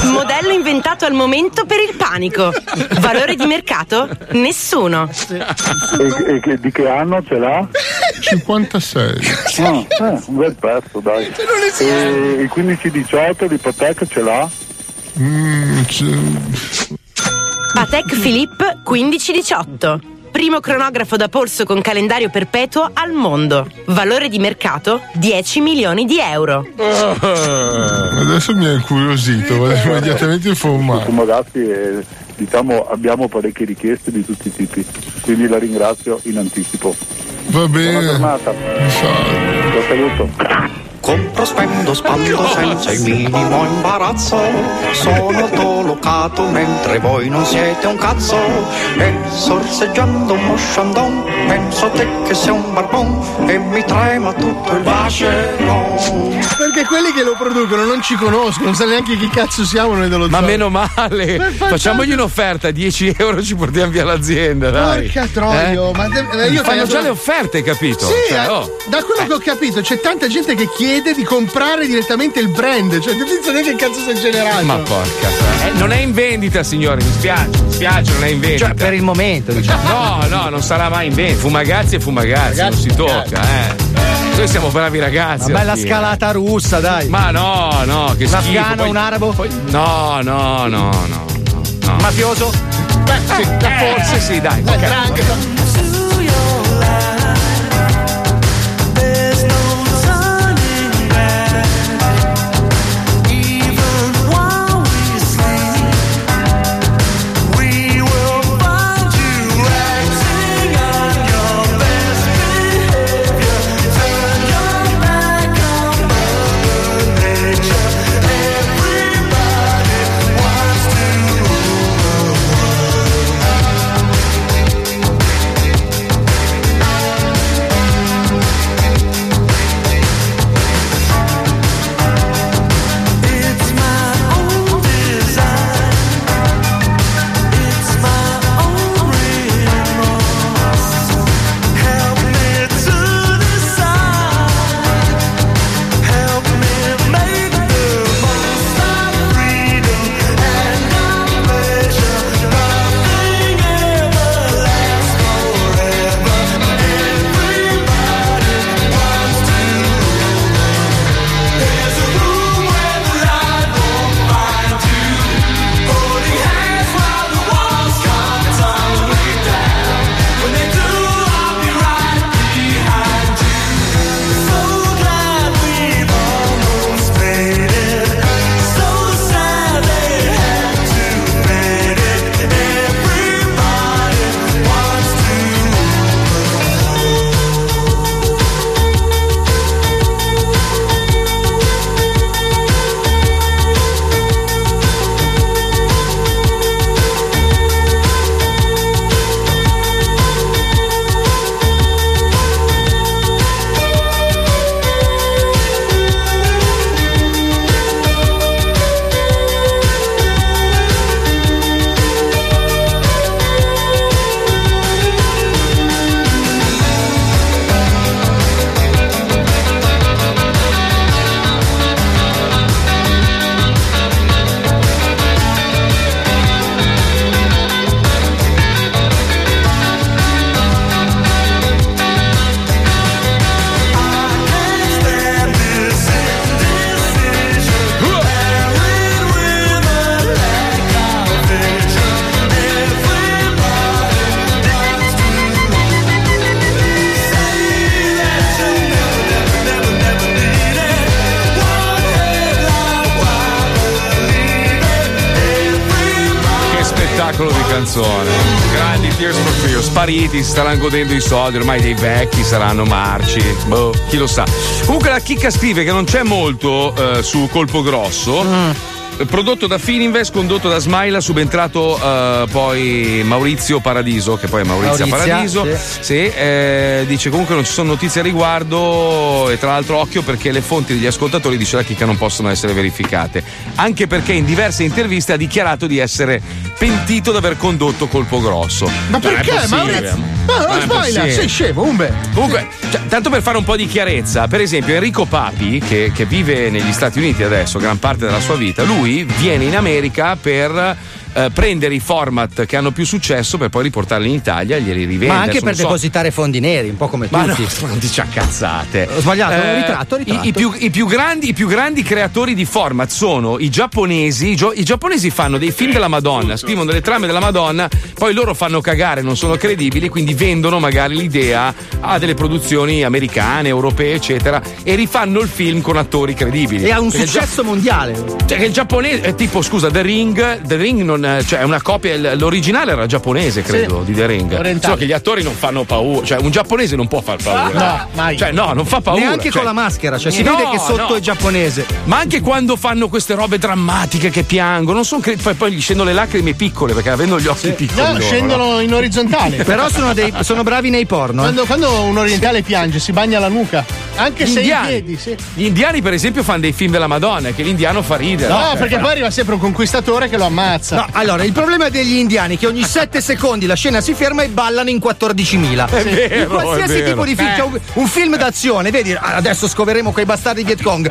Modello inventato al momento per il panico. Valore di mercato? Nessuno. E, e che- di che anno ce l'ha? 56. Ah, eh, un bel pezzo, dai. E il 15-18 di Patek ce l'ha? Mm, Patek Philippe 1518. Primo cronografo da polso con calendario perpetuo al mondo. Valore di mercato 10 milioni di euro. Adesso mi ha incuriosito, vado immediatamente informato. Fumagazzi e diciamo abbiamo parecchie richieste di tutti i tipi, quindi la ringrazio in anticipo. Va Buona bene. giornata. Lo saluto. Compro, spendo, spando senza il minimo imbarazzo. Sono dolocato mentre voi non siete un cazzo. E sorseggiando un mosciandon, penso a te che sei un barbon. E mi trema tutto il vacheron. Perché quelli che lo producono non ci conoscono, non sa neanche chi cazzo siamo noi dello Ma zoo. meno male, Ma fa- facciamogli un'offerta, 10 euro ci portiamo via l'azienda, dai. Porca troio, Eh? ma de- eh, io Fanno già le offerte, capito? Sì, Cioè, eh, oh. da quello che ho capito c'è tanta gente che chiede di comprare direttamente il brand, cioè non penso neanche che cazzo sia generato. Ma porca. Eh, non è in vendita, signore, mi spiace, mi spiace, non è in vendita. Cioè, per il momento, diciamo. No, no, non sarà mai in vendita. Fumagazzi e fumagazzi, non si tocca, eh. Noi siamo bravi ragazzi. Una bella scalata russa, dai. Ma no, no, che Un schifo. afgano, Poi- un arabo? No, no, no, no. no, no. Mafioso? Beh, sì, Eh, forse sì, dai. ok. Spariti, si staranno godendo i soldi, ormai dei vecchi saranno marci. Boh, chi lo sa. Comunque la chicca scrive che non c'è molto eh, su Colpo Grosso. Mm. Prodotto da Fininvest, condotto da Smaila, subentrato eh, poi Maurizio Paradiso, che poi è Maurizio Maurizia, Paradiso. Sì, eh, dice comunque non ci sono notizie a riguardo e tra l'altro occhio perché le fonti degli ascoltatori, dice la chicca, non possono essere verificate. Anche perché in diverse interviste ha dichiarato di essere pentito di aver condotto colpo grosso. Ma Non è perché. Maurizio? Ma Non possibile. sei scemo, Umbe. Comunque, cioè, tanto per fare un po' di chiarezza, per esempio Enrico Papi, che, che vive negli Stati Uniti adesso, gran parte della sua vita, lui viene in America per eh, prendere i format che hanno più successo per poi riportarli in Italia e glieli rivendere. Ma anche per so- depositare fondi neri, un po' come Ma no, tutti. non dici a cazzate. Ho sbagliato, Eh, ritratto, ritratto. I, i più, i più grandi, I più grandi creatori di format sono i giapponesi. I, gio- giapponesi fanno dei film della Madonna, scrivono delle trame della Madonna, poi loro fanno cagare, non sono credibili, quindi vendono magari l'idea a delle produzioni americane, europee, eccetera, e rifanno il film con attori credibili. E ha un Perché successo mondiale. cioè, che il giapponese, è tipo, scusa, The Ring, The Ring non, è- cioè, è una copia, l'originale era giapponese, credo, di The Ring. Orientale. Solo che gli attori non fanno paura, cioè, un giapponese non può far paura. No, mai. Cioè, no, non fa paura. Neanche cioè- con la maschera, cioè si No, vede che sotto no. è giapponese. Ma anche quando fanno queste robe drammatiche che piangono, non son cre- poi, poi gli scendono le lacrime piccole perché avendo gli occhi piccoli. No, scendono in orizzontale. Però sono, dei- sono bravi nei porno. eh. Quando, quando un orientale piange, si bagna la nuca. Anche Gli se in indiani. piedi, sì. Gli indiani, per esempio, fanno dei film della Madonna, che l'indiano fa ridere. No, Cioè, perché poi arriva sempre un conquistatore che lo ammazza. No, allora, il problema degli indiani è che ogni 7 secondi la scena si ferma e ballano in 14.000. È vero, in qualsiasi tipo di film, Eh. c'è un, un film d'azione, vedi, ah, adesso scoveremo quei bastardi Viet Cong.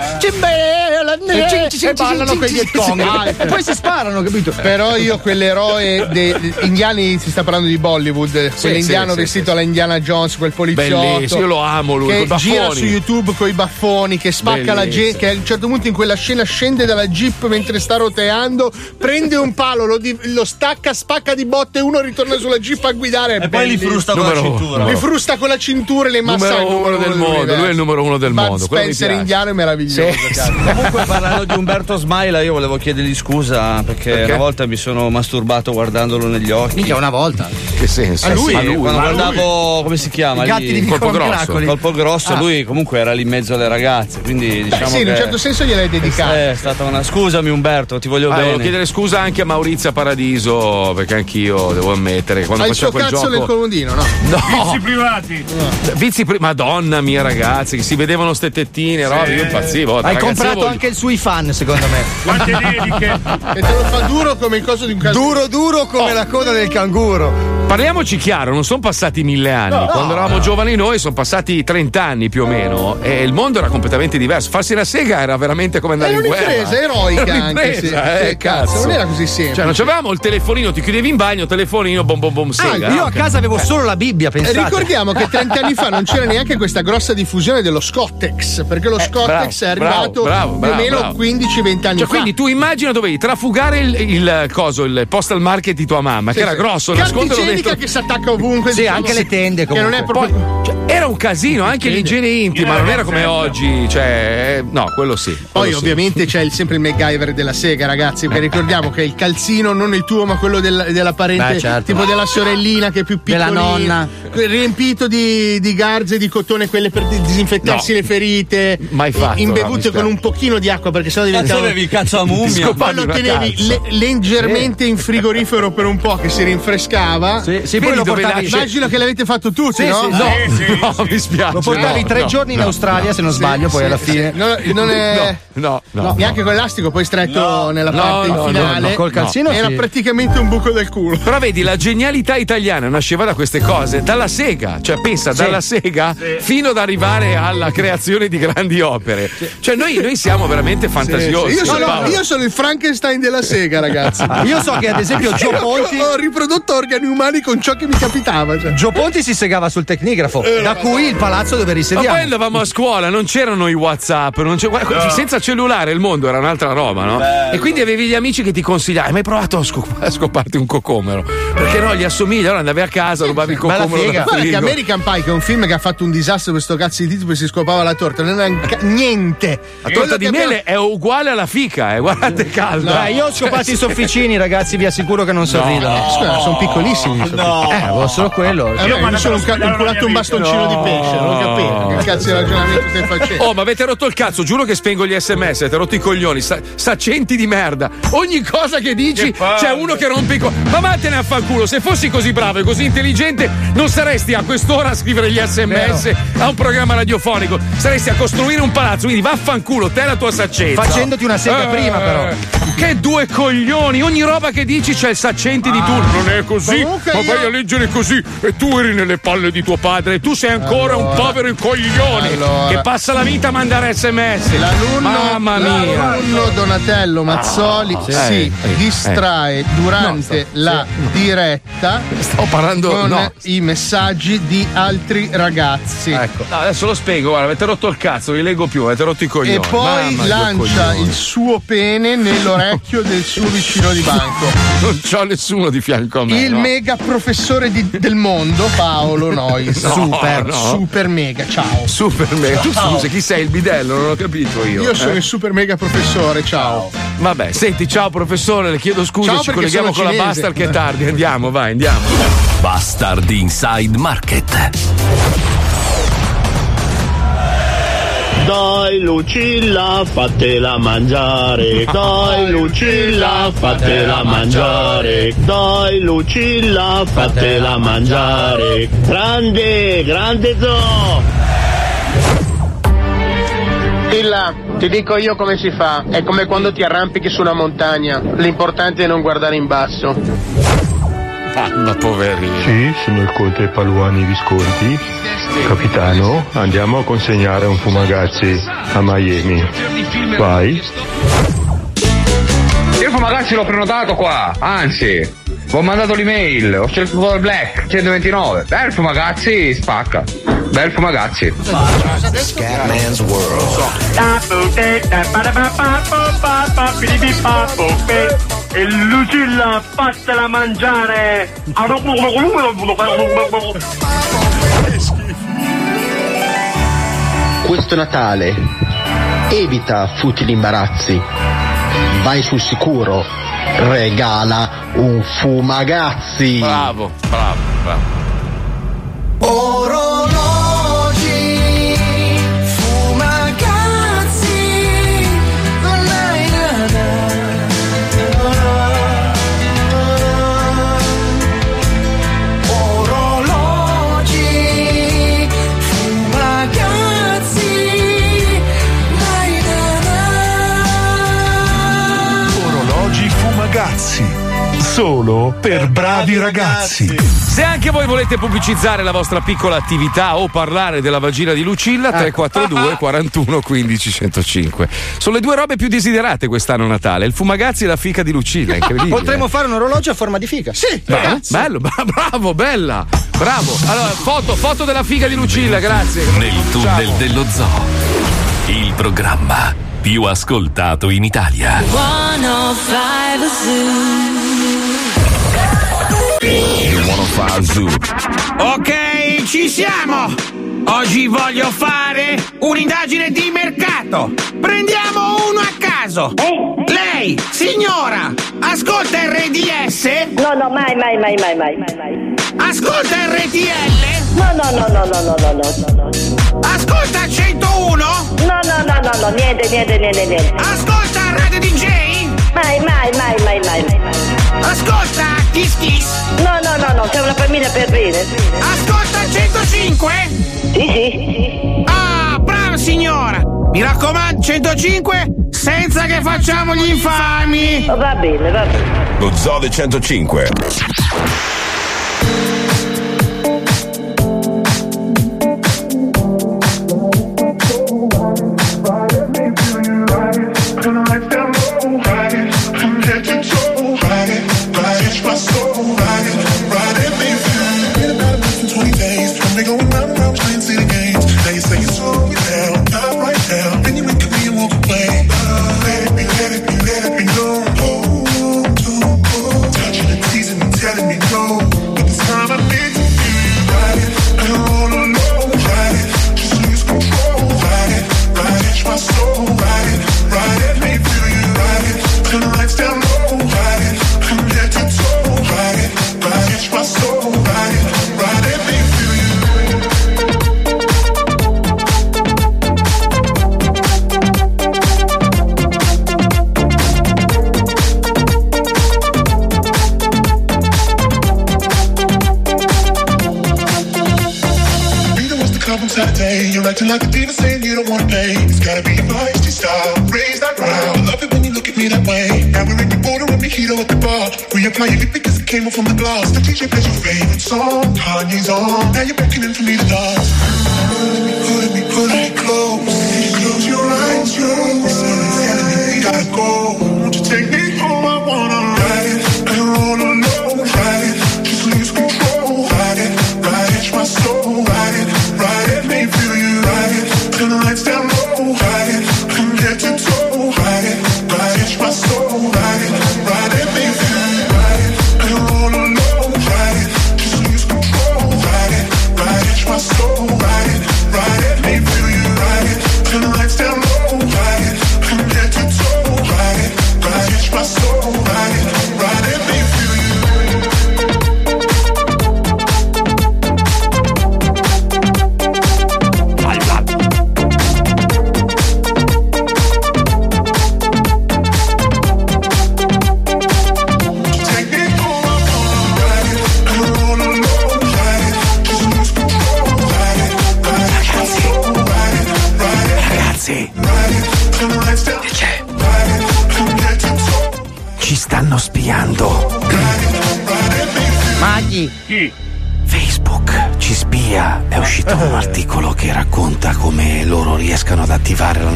E ballano con i Viet Cong. Ah, E poi si sparano, capito? Però io quell'eroe degli indiani, si sta parlando di Bollywood, quell'indiano sì, vestito alla Indiana Jones, quel poliziotto. Bellissimo, io lo amo lui, Che gira su YouTube con i baffoni, che spacca la gente, che a un certo punto in quella scena scende dalla jeep mentre sta roteando, prende un palo, lo, di- lo stacca, spacca di botte, uno ritorna sulla jeep a guidare. E poi li frusta con la Numero uno, cintura. numero Li frusta con la cintura e le massacra. numero uno del mondo, lui è il numero uno del Bud mondo. quello mi Spencer piace. indiano è meraviglioso. Sì, cazzo. Comunque parlando di Umberto Smaila io volevo chiedergli scusa perché, Perché? una volta mi sono masturbato guardandolo negli occhi. Minchia, una volta. Che senso? A lui, A lui, quando a lui. guardavo come si chiama? I gatti lì? di Colpo grosso. Miracoli. Colpo grosso, Ah. lui comunque era lì in mezzo alle ragazze, quindi diciamo sì, in che un certo senso gliel'hai dedicato. è stata una scusami Umberto, ti voglio Ah, bene. volevo chiedere scusa anche a Maurizio Paradiso, perché anch'io devo ammettere che quando Ha il faceva suo quel cazzo gioco. nel comodino, no? No, privati. vizi pri- Madonna mia ragazzi, che si vedevano ste tettine, roba, io impazzivo. Hai ragazzino comprato voglio- anche il sui fan, secondo me. Quante dediche? E te lo fa duro come il coso di un caso. Duro duro come la coda del canguro. Parliamoci chiaro, non sono passati mille anni. Quando eravamo giovani noi sono passati 30 anni più o meno e il mondo era completamente diverso. Farsi la sega era veramente come andare Era in guerra. un'impresa eroica Era anche, un'impresa, sì. eh, Sì, cazzo, cazzo. non era così semplice. Cioè, non avevamo il telefonino, ti chiudevi in bagno, telefonino, bom bom bom, sega. Ah, io a casa avevo solo la Bibbia, E pensate. ricordiamo che 30 anni fa non c'era neanche questa grossa diffusione dello Scottex, perché lo Scottex bravo, è arrivato bravo, bravo, più o meno bravo. 15-20 anni Cioè, fa. quindi tu immagina dovevi trafugare il, il coso, il postal market di tua mamma, Sì, che era grosso, nasconderlo dentro. che si attacca ovunque. Sì, diciamo, anche le tende Che non è proprio. Poi, cioè, era un casino, anche l'igiene intima, non era come oggi. Cioè, eh, no, quello sì. Poi sì. ovviamente c'è il- sempre il MacGyver della sega, ragazzi, perché ricordiamo che il calzino non il tuo, ma quello del- della parente, Beh, certo. tipo della sorellina che è più Della piccolina, nonna. riempito di, di garze di cotone, quelle per disinfettarsi No. le ferite, Mai fatto, no, imbevute spiace. con un pochino di acqua perché sennò Cazzo diventavano avevi il cazzo a mummia. poi lo tenevi le- leggermente in frigorifero per un po' che si rinfrescava. Sì, sì, Vedi poi lo portavi. Immagino che l'avete fatto tutti, Sì, no? sì, No, mi spiace. Lo portavi tre giorni in Australia, se non sbaglio, poi alla fine. Non, è. No, no, neanche con l'elastico poi stretto nella parte finale. col calzino Era praticamente un buco del culo. Però vedi, la genialità italiana nasceva da queste cose, dalla sega, cioè pensa, dalla sega fino ad arrivare alla creazione di grandi opere. Cioè noi, noi siamo veramente fantasiosi. Io sono, io sono il Frankenstein della sega, ragazzi. Io so che ad esempio Gio Io Ponti. Ho riprodotto organi umani mani con ciò che mi capitava. Cioè. Gio Ponti si segava sul tecnigrafo, Eh, da la cui il palazzo dove Ma risediamo. poi andavamo a scuola, non c'erano i WhatsApp, No. senza cellulare il mondo era un'altra roba, no? E quindi avevi gli amici che ti consigliavano: Hai mai provato a, scop- a scoparti un cocomero? Perché no, gli assomiglia, allora andavi a casa, rubavi il cocomero dal Guarda che. American Pie, che è un film che ha fatto un disastro per sto cazzo di titolo, si scopava la torta, non era ca- niente. La torta di mele è uguale alla fica, eh, guardate calda. Eh, io ho scopati i sofficini, ragazzi, vi assicuro che non sorridono. No. Scusa, sono piccolissimi. No. Eh, avevo solo quello. Eh, beh, mi sono ca- inculato un bastoncino di pesce, non ho capito. Che cazzo di ragionamento stai facendo? Oh, ma avete rotto il cazzo, giuro che spengo gli sms, avete rotto i coglioni, sa- saccenti di merda. Ogni cosa che dici c'è uno che rompe i coglioni. Ma vattene a fanculo, se fossi così bravo e così intelligente, non saresti a quest'ora a scrivere gli sms a un programma radiofonico, saresti a costruire un palazzo, quindi vaffanculo, te e la tua saccetta. Facendoti una sega prima, però. Che due coglioni, ogni roba che dici c'è il saccenti di turno. Non è così, Comunque ma io- vai a leggere così e tu eri nelle palle di tuo padre e tu sei ancora un povero coglione Allora. che passa la vita a mandare sms. L'alunno, Mamma mia. l'alunno Donatello Mazzoli Ah, sì. si Eh, distrae eh. durante No, sto- la sì. diretta Sto parlando- con no. i messaggi di altri ragazzi. Ecco. No, adesso lo spengo, guarda, avete rotto il cazzo, vi leggo più, avete rotto i coglioni. E poi Mamma, lancia il suo pene nell'orecchio del suo vicino di banco. Non c'ho nessuno di fianco a me. Il no. mega professore di- del mondo, Paolo Nois. No, super, no. super mega, ciao. Super mega. Tu Ciao. scusa, chi sei il bidello? Non ho capito io. Io sono eh? il super mega professore, ciao. Vabbè, senti, ciao professore, le chiedo scusa, Ciao, ci perché colleghiamo con sono la cinese. Bastard che è tardi. Andiamo, vai, andiamo. Bastard Inside Market. Dai Lucilla, fatela mangiare. Dai Lucilla, fatela mangiare. Dai Lucilla, fatela mangiare. Grande, grande zoo. Tilla, ti dico io come si fa. È come quando ti arrampichi su una montagna. L'importante è non guardare in basso. Ah, ma poverino. Sì, sono il conte Paluani Visconti. Capitano, andiamo a consegnare un fumagazzi a Miami. Vai. Io Fumagazzi l'ho prenotato qua, anzi, ho mandato l'email, ho scelto il Black 129. Bel Fumagazzi, spacca. Bel Fumagazzi. Scatman's World. E Lucilla, fatela mangiare! Questo Natale evita futili imbarazzi. Vai sul sicuro. Regala un fumagazzi. Bravo, bravo, bravo. Solo per bravi ragazzi. Se anche voi volete pubblicizzare la vostra piccola attività o parlare della vagina di Lucilla, Ecco. 342 41 15 105. Sono le due robe più desiderate quest'anno Natale: il fumagazzi e la fica di Lucilla. Incredibile. Potremmo fare un orologio a forma di fica. Sì, Bello, bello, bra- bravo, bella, bravo. Allora, foto, foto della figa di Lucilla, grazie. Nel tunnel dello zoo. Il programma più ascoltato in Italia. 105 105 Zoo. Ok, ci siamo! Oggi voglio fare un'indagine di mercato. Prendiamo uno a caso. Lei, signora, ascolta RDS? No, no, mai, mai, mai, mai, mai, mai, mai. Ascolta RTL? No, no, no, no, no, no, no, no, no. Ascolta 101? No, no, no, no, no, niente, niente, niente, niente. Ascolta Radio DJ? Mai, mai, mai, mai, mai, mai. Ascolta Kiss Kiss? No, no, no, no, c'è una famiglia per bene. Ascolta 105? Sì, sì. Ah, brava signora! Mi raccomando, 105 senza che facciamo gli infami! Va bene, va bene. Lo Zoo del 105. You're acting like a diva saying you don't wanna pay. It's gotta be your feisty style. Raise that round. I love it when you look at me that way. Now we're in the border with mojito at the bar. Reapply your lip because it came off from the glass. The DJ plays your favorite song. Kanye's on. Now you're beckoning for me to dance. Pulling me, pulling me, pulling me. Close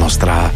nostra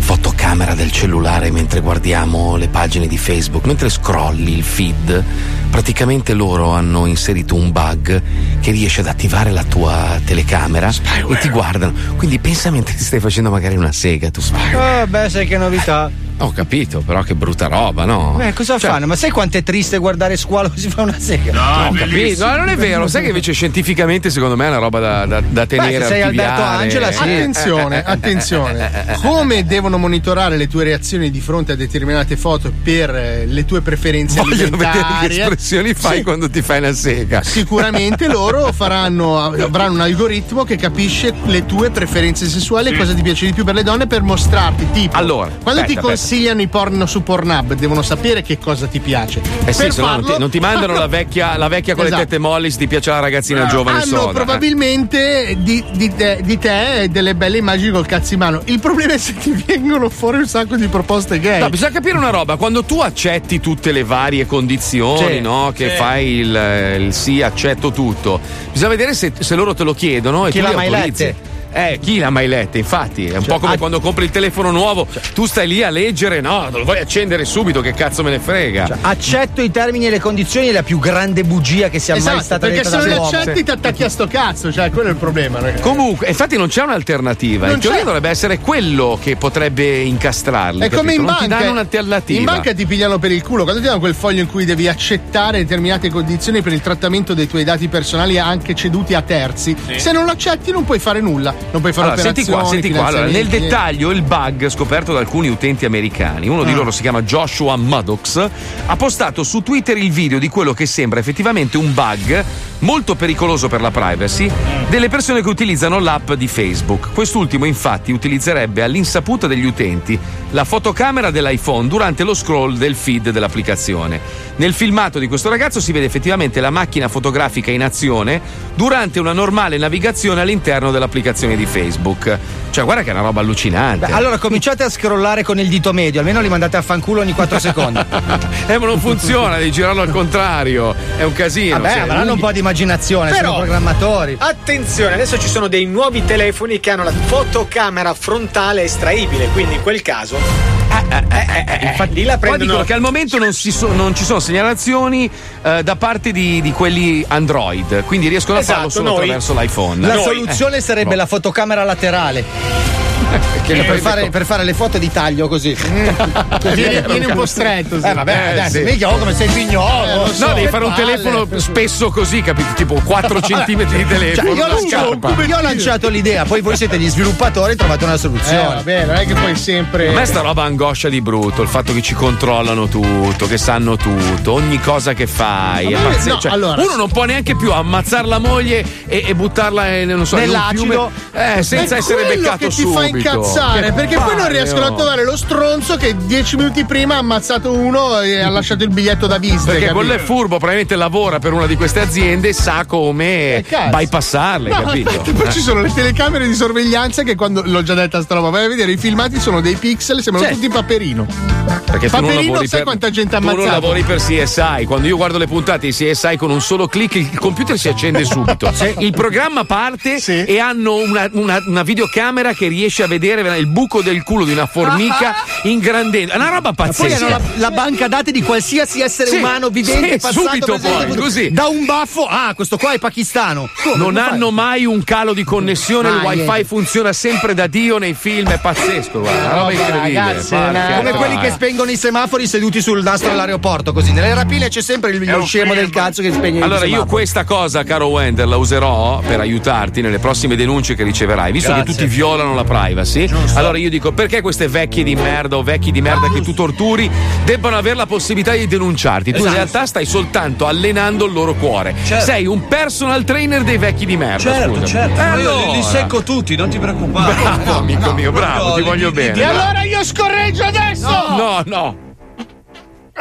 fotocamera del cellulare mentre guardiamo le pagine di Facebook, mentre scrolli il feed. Praticamente loro hanno inserito un bug che riesce ad attivare la tua telecamera e ti guardano. Quindi pensa mentre ti stai facendo magari una sega, tu Ah, beh, sai che novità. Ho capito, però che brutta roba, no? Beh, cosa Cioè, fanno? Ma sai quanto è triste guardare squalo si fa una sega? No, ho capito. No, non è vero. Sai che invece scientificamente secondo me è una roba da, da, da tenere se sei Alberto. Angela, sì. Attenzione, attenzione. Come devono monitorare le tue reazioni di fronte a determinate foto per eh, le tue preferenze Vogliono vedere che alimentari? espressioni fai Sì. quando ti fai una sega. Sicuramente loro faranno, avranno un algoritmo che capisce le tue preferenze sessuali e cosa ti piace di più per le donne per mostrarti. Tipo, Allora, quando ti aspetta, consigliano i porno su Pornhub, devono sapere che cosa ti piace. Eh sì, per se no non ti, non ti mandano la vecchia, la vecchia con Esatto. le tette molli se ti piace la ragazzina giovane hanno soda. eh. probabilmente di, di te, di te delle belle immagini col cazzo in mano. Il problema è se ti vengono fuori un sacco di proposte gay. No, bisogna capire una roba, quando tu accetti tutte le varie condizioni, Sì. no? Che Sì. fai il, il sì, accetto tutto, bisogna vedere se, se loro te lo chiedono e Chi tu mai autorizzi. lette? Eh, chi l'ha mai lette? Infatti, è un Cioè, po' come ah- quando compri il telefono nuovo, tu stai lì a leggere, no, lo vuoi accendere subito, che cazzo me ne frega. Cioè, Accetto i termini e le condizioni è la più grande bugia che sia mai Esatto, stata perché detta se non li dall'uomo. accetti ti attacchi a sto cazzo, cioè quello è il problema. ragazzi. Comunque, infatti non c'è un'alternativa. Non in teoria c'è. dovrebbe essere quello che potrebbe incastrarli. È come capito? in non banca. ti danno un'alternativa. In banca ti pigliano per il culo. Quando ti danno quel foglio in cui devi accettare determinate condizioni per il trattamento dei tuoi dati personali anche ceduti a terzi, se non lo accetti non puoi fare nulla. Non puoi fare Allora, senti qua, senti qua. Allora, nel dettaglio, il bug scoperto da alcuni utenti americani, uno di Ah. loro si chiama Joshua Maddox, ha postato su Twitter il video di quello che sembra effettivamente un bug molto pericoloso per la privacy delle persone che utilizzano l'app di Facebook. Quest'ultimo, infatti, utilizzerebbe all'insaputa degli utenti la fotocamera dell'iPhone durante lo scroll del feed dell'applicazione. Nel filmato di questo ragazzo si vede effettivamente la macchina fotografica in azione durante una normale navigazione all'interno dell'applicazione di Facebook. Cioè, guarda che è una roba allucinante. Beh, allora cominciate a scrollare con il dito medio, almeno li mandate a fanculo ogni 4 secondi. eh, ma non funziona, devi girarlo al contrario. È un casino. Vabbè, cioè, avranno un po' di immaginazione, Però- sono programmatori. Attenzione, adesso ci sono dei nuovi telefoni che hanno la fotocamera frontale estraibile, quindi in quel caso Infatti la prendono- dicono che al momento non, si so- non ci sono segnalazioni eh, da parte di, di quelli Android, quindi riescono a farlo Esatto, solo noi. attraverso l'iPhone. La Noi. soluzione Eh, sarebbe no. la fotocamera laterale. Che per, avete fare, per fare le foto di taglio così. Vieni- vieni un po' stretto, sì. Eh vabbè, Eh, adesso sì. mica oh, come sei pignolo. no, devi fare un telefono spesso così, capito? Tipo 4 centimetri di telefono. Cioè, io, ho lanciato, io ho lanciato l'idea, poi voi siete gli sviluppatori e trovate una Eh, soluzione. vabbè, non è che poi sempre. A me sta roba angoscia di brutto, il fatto che ci controllano tutto, che sanno tutto, ogni cosa che fai. È Ma- pazzesco. no, Cioè, allora- Uno non può neanche più ammazzare la moglie e, e buttarla in, non so, in un Nell'acido fiume, eh, senza È essere beccato che ti subito. fa incazzare Che perché poi non riescono a oh. trovare lo stronzo che dieci minuti prima ha ammazzato uno e ha lasciato il biglietto da visita Perché quello è furbo, probabilmente lavora per una di queste aziende e sa come Eh, bypassarle, No, infatti poi Eh. ci sono le telecamere di sorveglianza che quando l'ho già detta sta roba, vai a vedere i filmati sono dei pixel, sembrano Sì. tutti paperino. Perché Paperino, sai per, quanta gente ha tu non ammazzato? lavori per CSI. Quando io guardo le puntate di CSI con un solo clic, il computer si accende subito. Il programma parte e hanno una, una- una videocamera che riesce a vedere il buco del culo di una formica ingrandendo. È una roba Poi pazzesca. hanno la, la banca dati di qualsiasi essere Sì, umano vivente sì, passato subito presente, poi, così. da un baffo ah questo qua è pakistano Come? non Come fai? hanno mai un calo di connessione, il Mai, wifi niente. funziona sempre da Dio nei film, è pazzesco, guarda, una roba incredibile. ragazzi, Porca come quelli che spengono i semafori seduti sul nastro all'aeroporto così nelle rapine c'è sempre il, lo scemo del cazzo che spegne Allora, il io questa cosa, caro Wender, la userò per aiutarti nelle prossime denunce che riceverai, visto Grazie. che tutti violano la privacy. Allora io dico, perché queste vecchie di merda o vecchi di merda che tu torturi debbano avere la possibilità di denunciarti? Tu in Esatto. realtà stai soltanto allenando il loro cuore. Certo. Sei un personal trainer dei vecchi di merda. Certo, scusami. certo. Eh, Ma io li- allora. li secco tutti, non ti preoccupare. Bravo, amico mio, bravo, ti voglio bene. E allora io scorreggio adesso! No, no.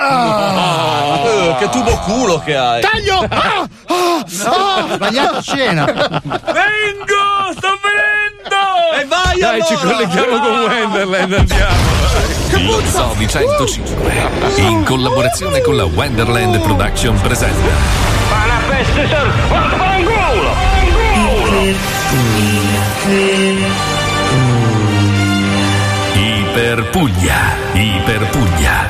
Eh, che tubo culo che hai. Taglio! Ah! Ah! Ah! sbagliato scena Vengo, sto venendo! Vai Dai, ci allora! colleghiamo con Wenderland, andiamo. Lo Zoo di 105, in collaborazione con la Wonderland Production presenta Ma la peste sor... Vaffanculo! Iper Puglia, Iper Puglia.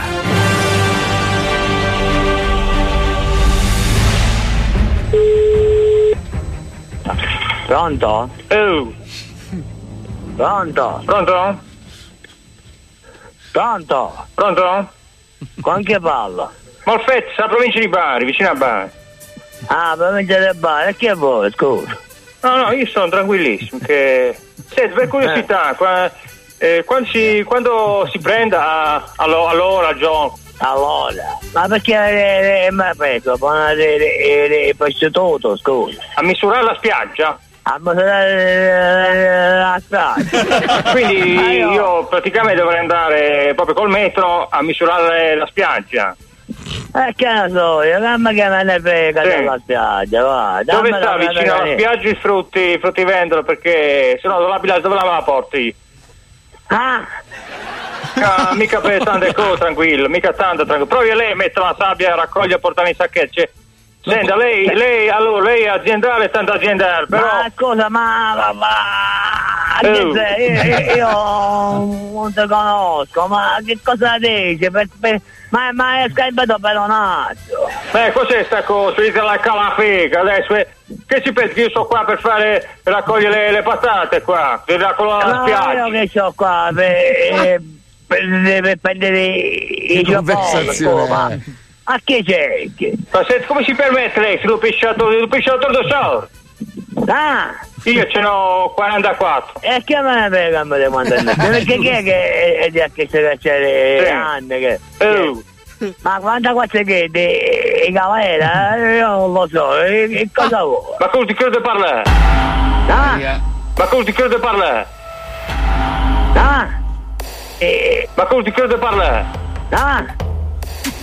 Pronto? Oh, Pronto? pronto? Pronto? Pronto? Con chi parlo? Molfetta, provincia di Bari, vicino a Bari. Ah, provincia del Bari, e che vuoi, scusa? No, no, io sono tranquillissimo. Che... Senti, per curiosità, qua- eh, quando, si, quando si prende a, allo- all'ora, John? Allora, ma perché eh, eh, ma penso, è prostituto, scusa? A misurare la spiaggia? La. Quindi io- praticamente dovrei andare proprio col metro a misurare la spiaggia. Eh, che ne so, io dammi che me ne frega Sì. della spiaggia, va. Dove sta la vicino alla spiaggia i frutti, i fruttivendolo? Perché se no dove la dove la porti? Ah! Ah, mica per tante cose, tranquillo, mica tanto tranquillo. Provi a lei a mettere la sabbia, raccoglie e nei sacchetti. Senta, lei, lei, allora, lei è aziendale, tanto aziendale, però... Ma scusa, ma, ma, ma che Oh. sei? Io, io non ti conosco, ma che cosa dici? Per, per, ma, ma è scambiato per un attimo. Beh, cos'è sta cosa? Dite la calafica adesso. eh. Che si pensa che io sono qua per fare per raccogliere le, le patate qua? Per raccogliere la No, spiaggia? io che sono qua per, eh, per, per prendere i conversazione, ma, ma che c'è? Che- Ma senti, come si permette lei? Se lo pesciato, lo pesciato solo? Ah! Io ce n'ho 44. E che me ne frega mi devo andare Perché chi è che è di a che si cacciare Sì. anni che... Oh. Ma quanta cosa che di i cavaliera? Io non lo so, e, e cosa vuoi? Ma come ti credo parlare? Ah? Ma come ti credo parlare? Ah? E, Ma come ti credo parlare? ah?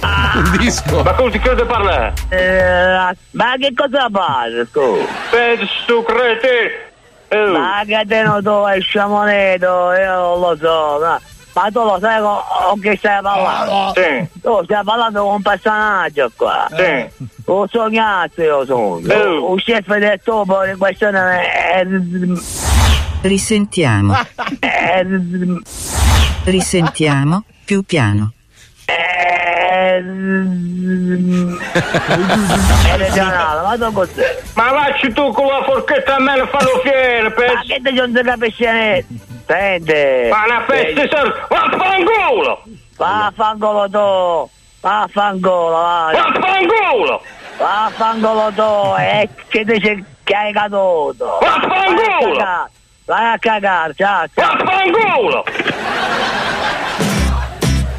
Un disco. Ma come ti credo parlare? Eh, ma che cosa fai, scusa? Penso cretino. Oh. Ma che te non tu hai sciamoneto, io non lo so, ma, ma tu lo sai con, con chi stai parlando? Sì. Tu stai parlando con un personaggio qua. Sì. Un sognazzo io sono. Oh. Un chef del topo in questione è... Risentiamo. è- Risentiamo. Più piano. Eh, ma vacci tu con la forchetta a me e fallo fiere, Ma che te non si capisce niente? Senti. Ma una peste sor... Vaffanculo! Vaffanculo tu! Vaffanculo, vai! Vaffanculo! Vaffanculo tu! E che dice che hai caduto? Vaffanculo! Vai a cagare, ciao! Vaffanculo!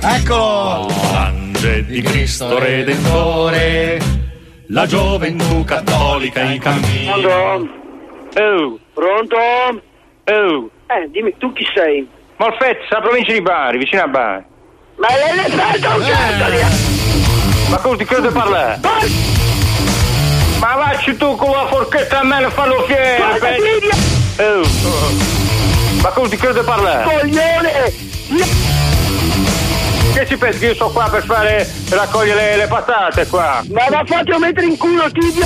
Eccolo! Angelo di Cristo Redentore, la gioventù cattolica in cammino. Pronto? Oh, pronto? Oh. Eh, dimmi, tu chi sei? Molfetta, la provincia di Bari, vicino a Bari. Ma lei ne frega un cazzo di... Ma cosa ti credo parlare? Ma vacci tu con la forchetta a me e fallo Guarda, pezzo. Oh. Ma cosa ti credo parlare? Coglione! Che ci pensi che io sto qua per fare raccogliere le, le patate qua? Ma va fatelo mettere in culo, tibia!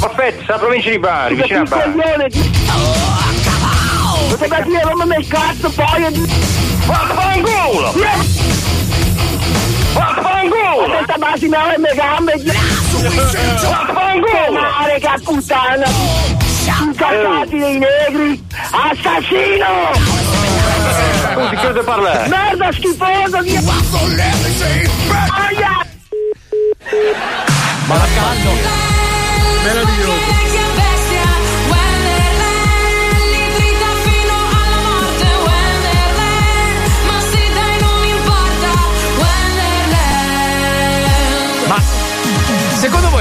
Molfetta, la provincia di Bari, vicino a Bari. Ti dire roba nel cazzo, poi... Vaffanculo! Vaffanculo! Questa massima le gambe! Vaffanculo! Mare, che puttana! Incazzati dei negri! Assassino! Come ti credo parlare? Merda schifoso! Aia! Ma la canto! Meraviglioso!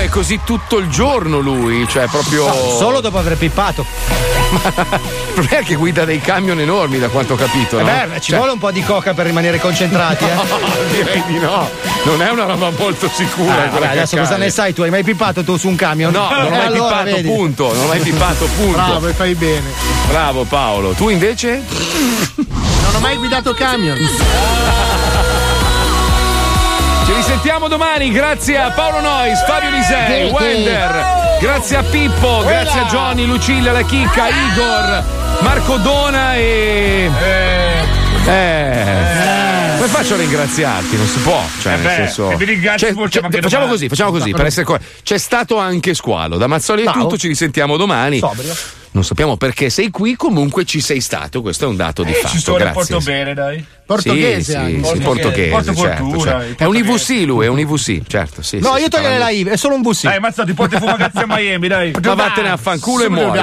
È così tutto il giorno lui? Cioè, proprio. No, solo dopo aver pippato. Il problema è che guida dei camion enormi, da quanto ho capito. Eh no? beh, ci Cioè- vuole un po' di coca per rimanere concentrati, eh? No, direi di no. Non è una roba molto sicura. Ah, vabbè, adesso cosa ne sai tu? Hai mai pippato tu su un camion? No, non ho Eh, mai allora, pippato, vedi. punto. Non ho mai pippato, punto. Bravo, e fai bene. Bravo Paolo. Tu invece? Non ho mai guidato camion. Ci risentiamo domani, grazie a Paolo Nois, Fabio Lisei, Wender, grazie a Pippo, grazie a Johnny, Lucilla, la Chicca, Igor, Marco Dona e. Eh. Come faccio a ringraziarti? Non si può. Cioè, Eh nel beh, senso. se vi ringrazio, C'è- facciamo c'è- anche facciamo così, facciamo così, per essere co- C'è stato anche Squalo. Da Mazzoli è tutto, ci risentiamo domani. Sobrio. Non sappiamo perché sei qui, comunque ci sei stato. Questo è un dato di Eh, fatto. ci sto Grazie. porto bene, dai. Portoghese sì, anche. Sì, sì, Portoghese. portoghese, Porto certo, fortuna, certo. È un. IVC lui, è un IVC, certo, sì. No, sì, io toglierei la I, è solo un VC. Dai, mazza, ti porti fumagazzi a Miami, dai. Ma vattene a fanculo e muori.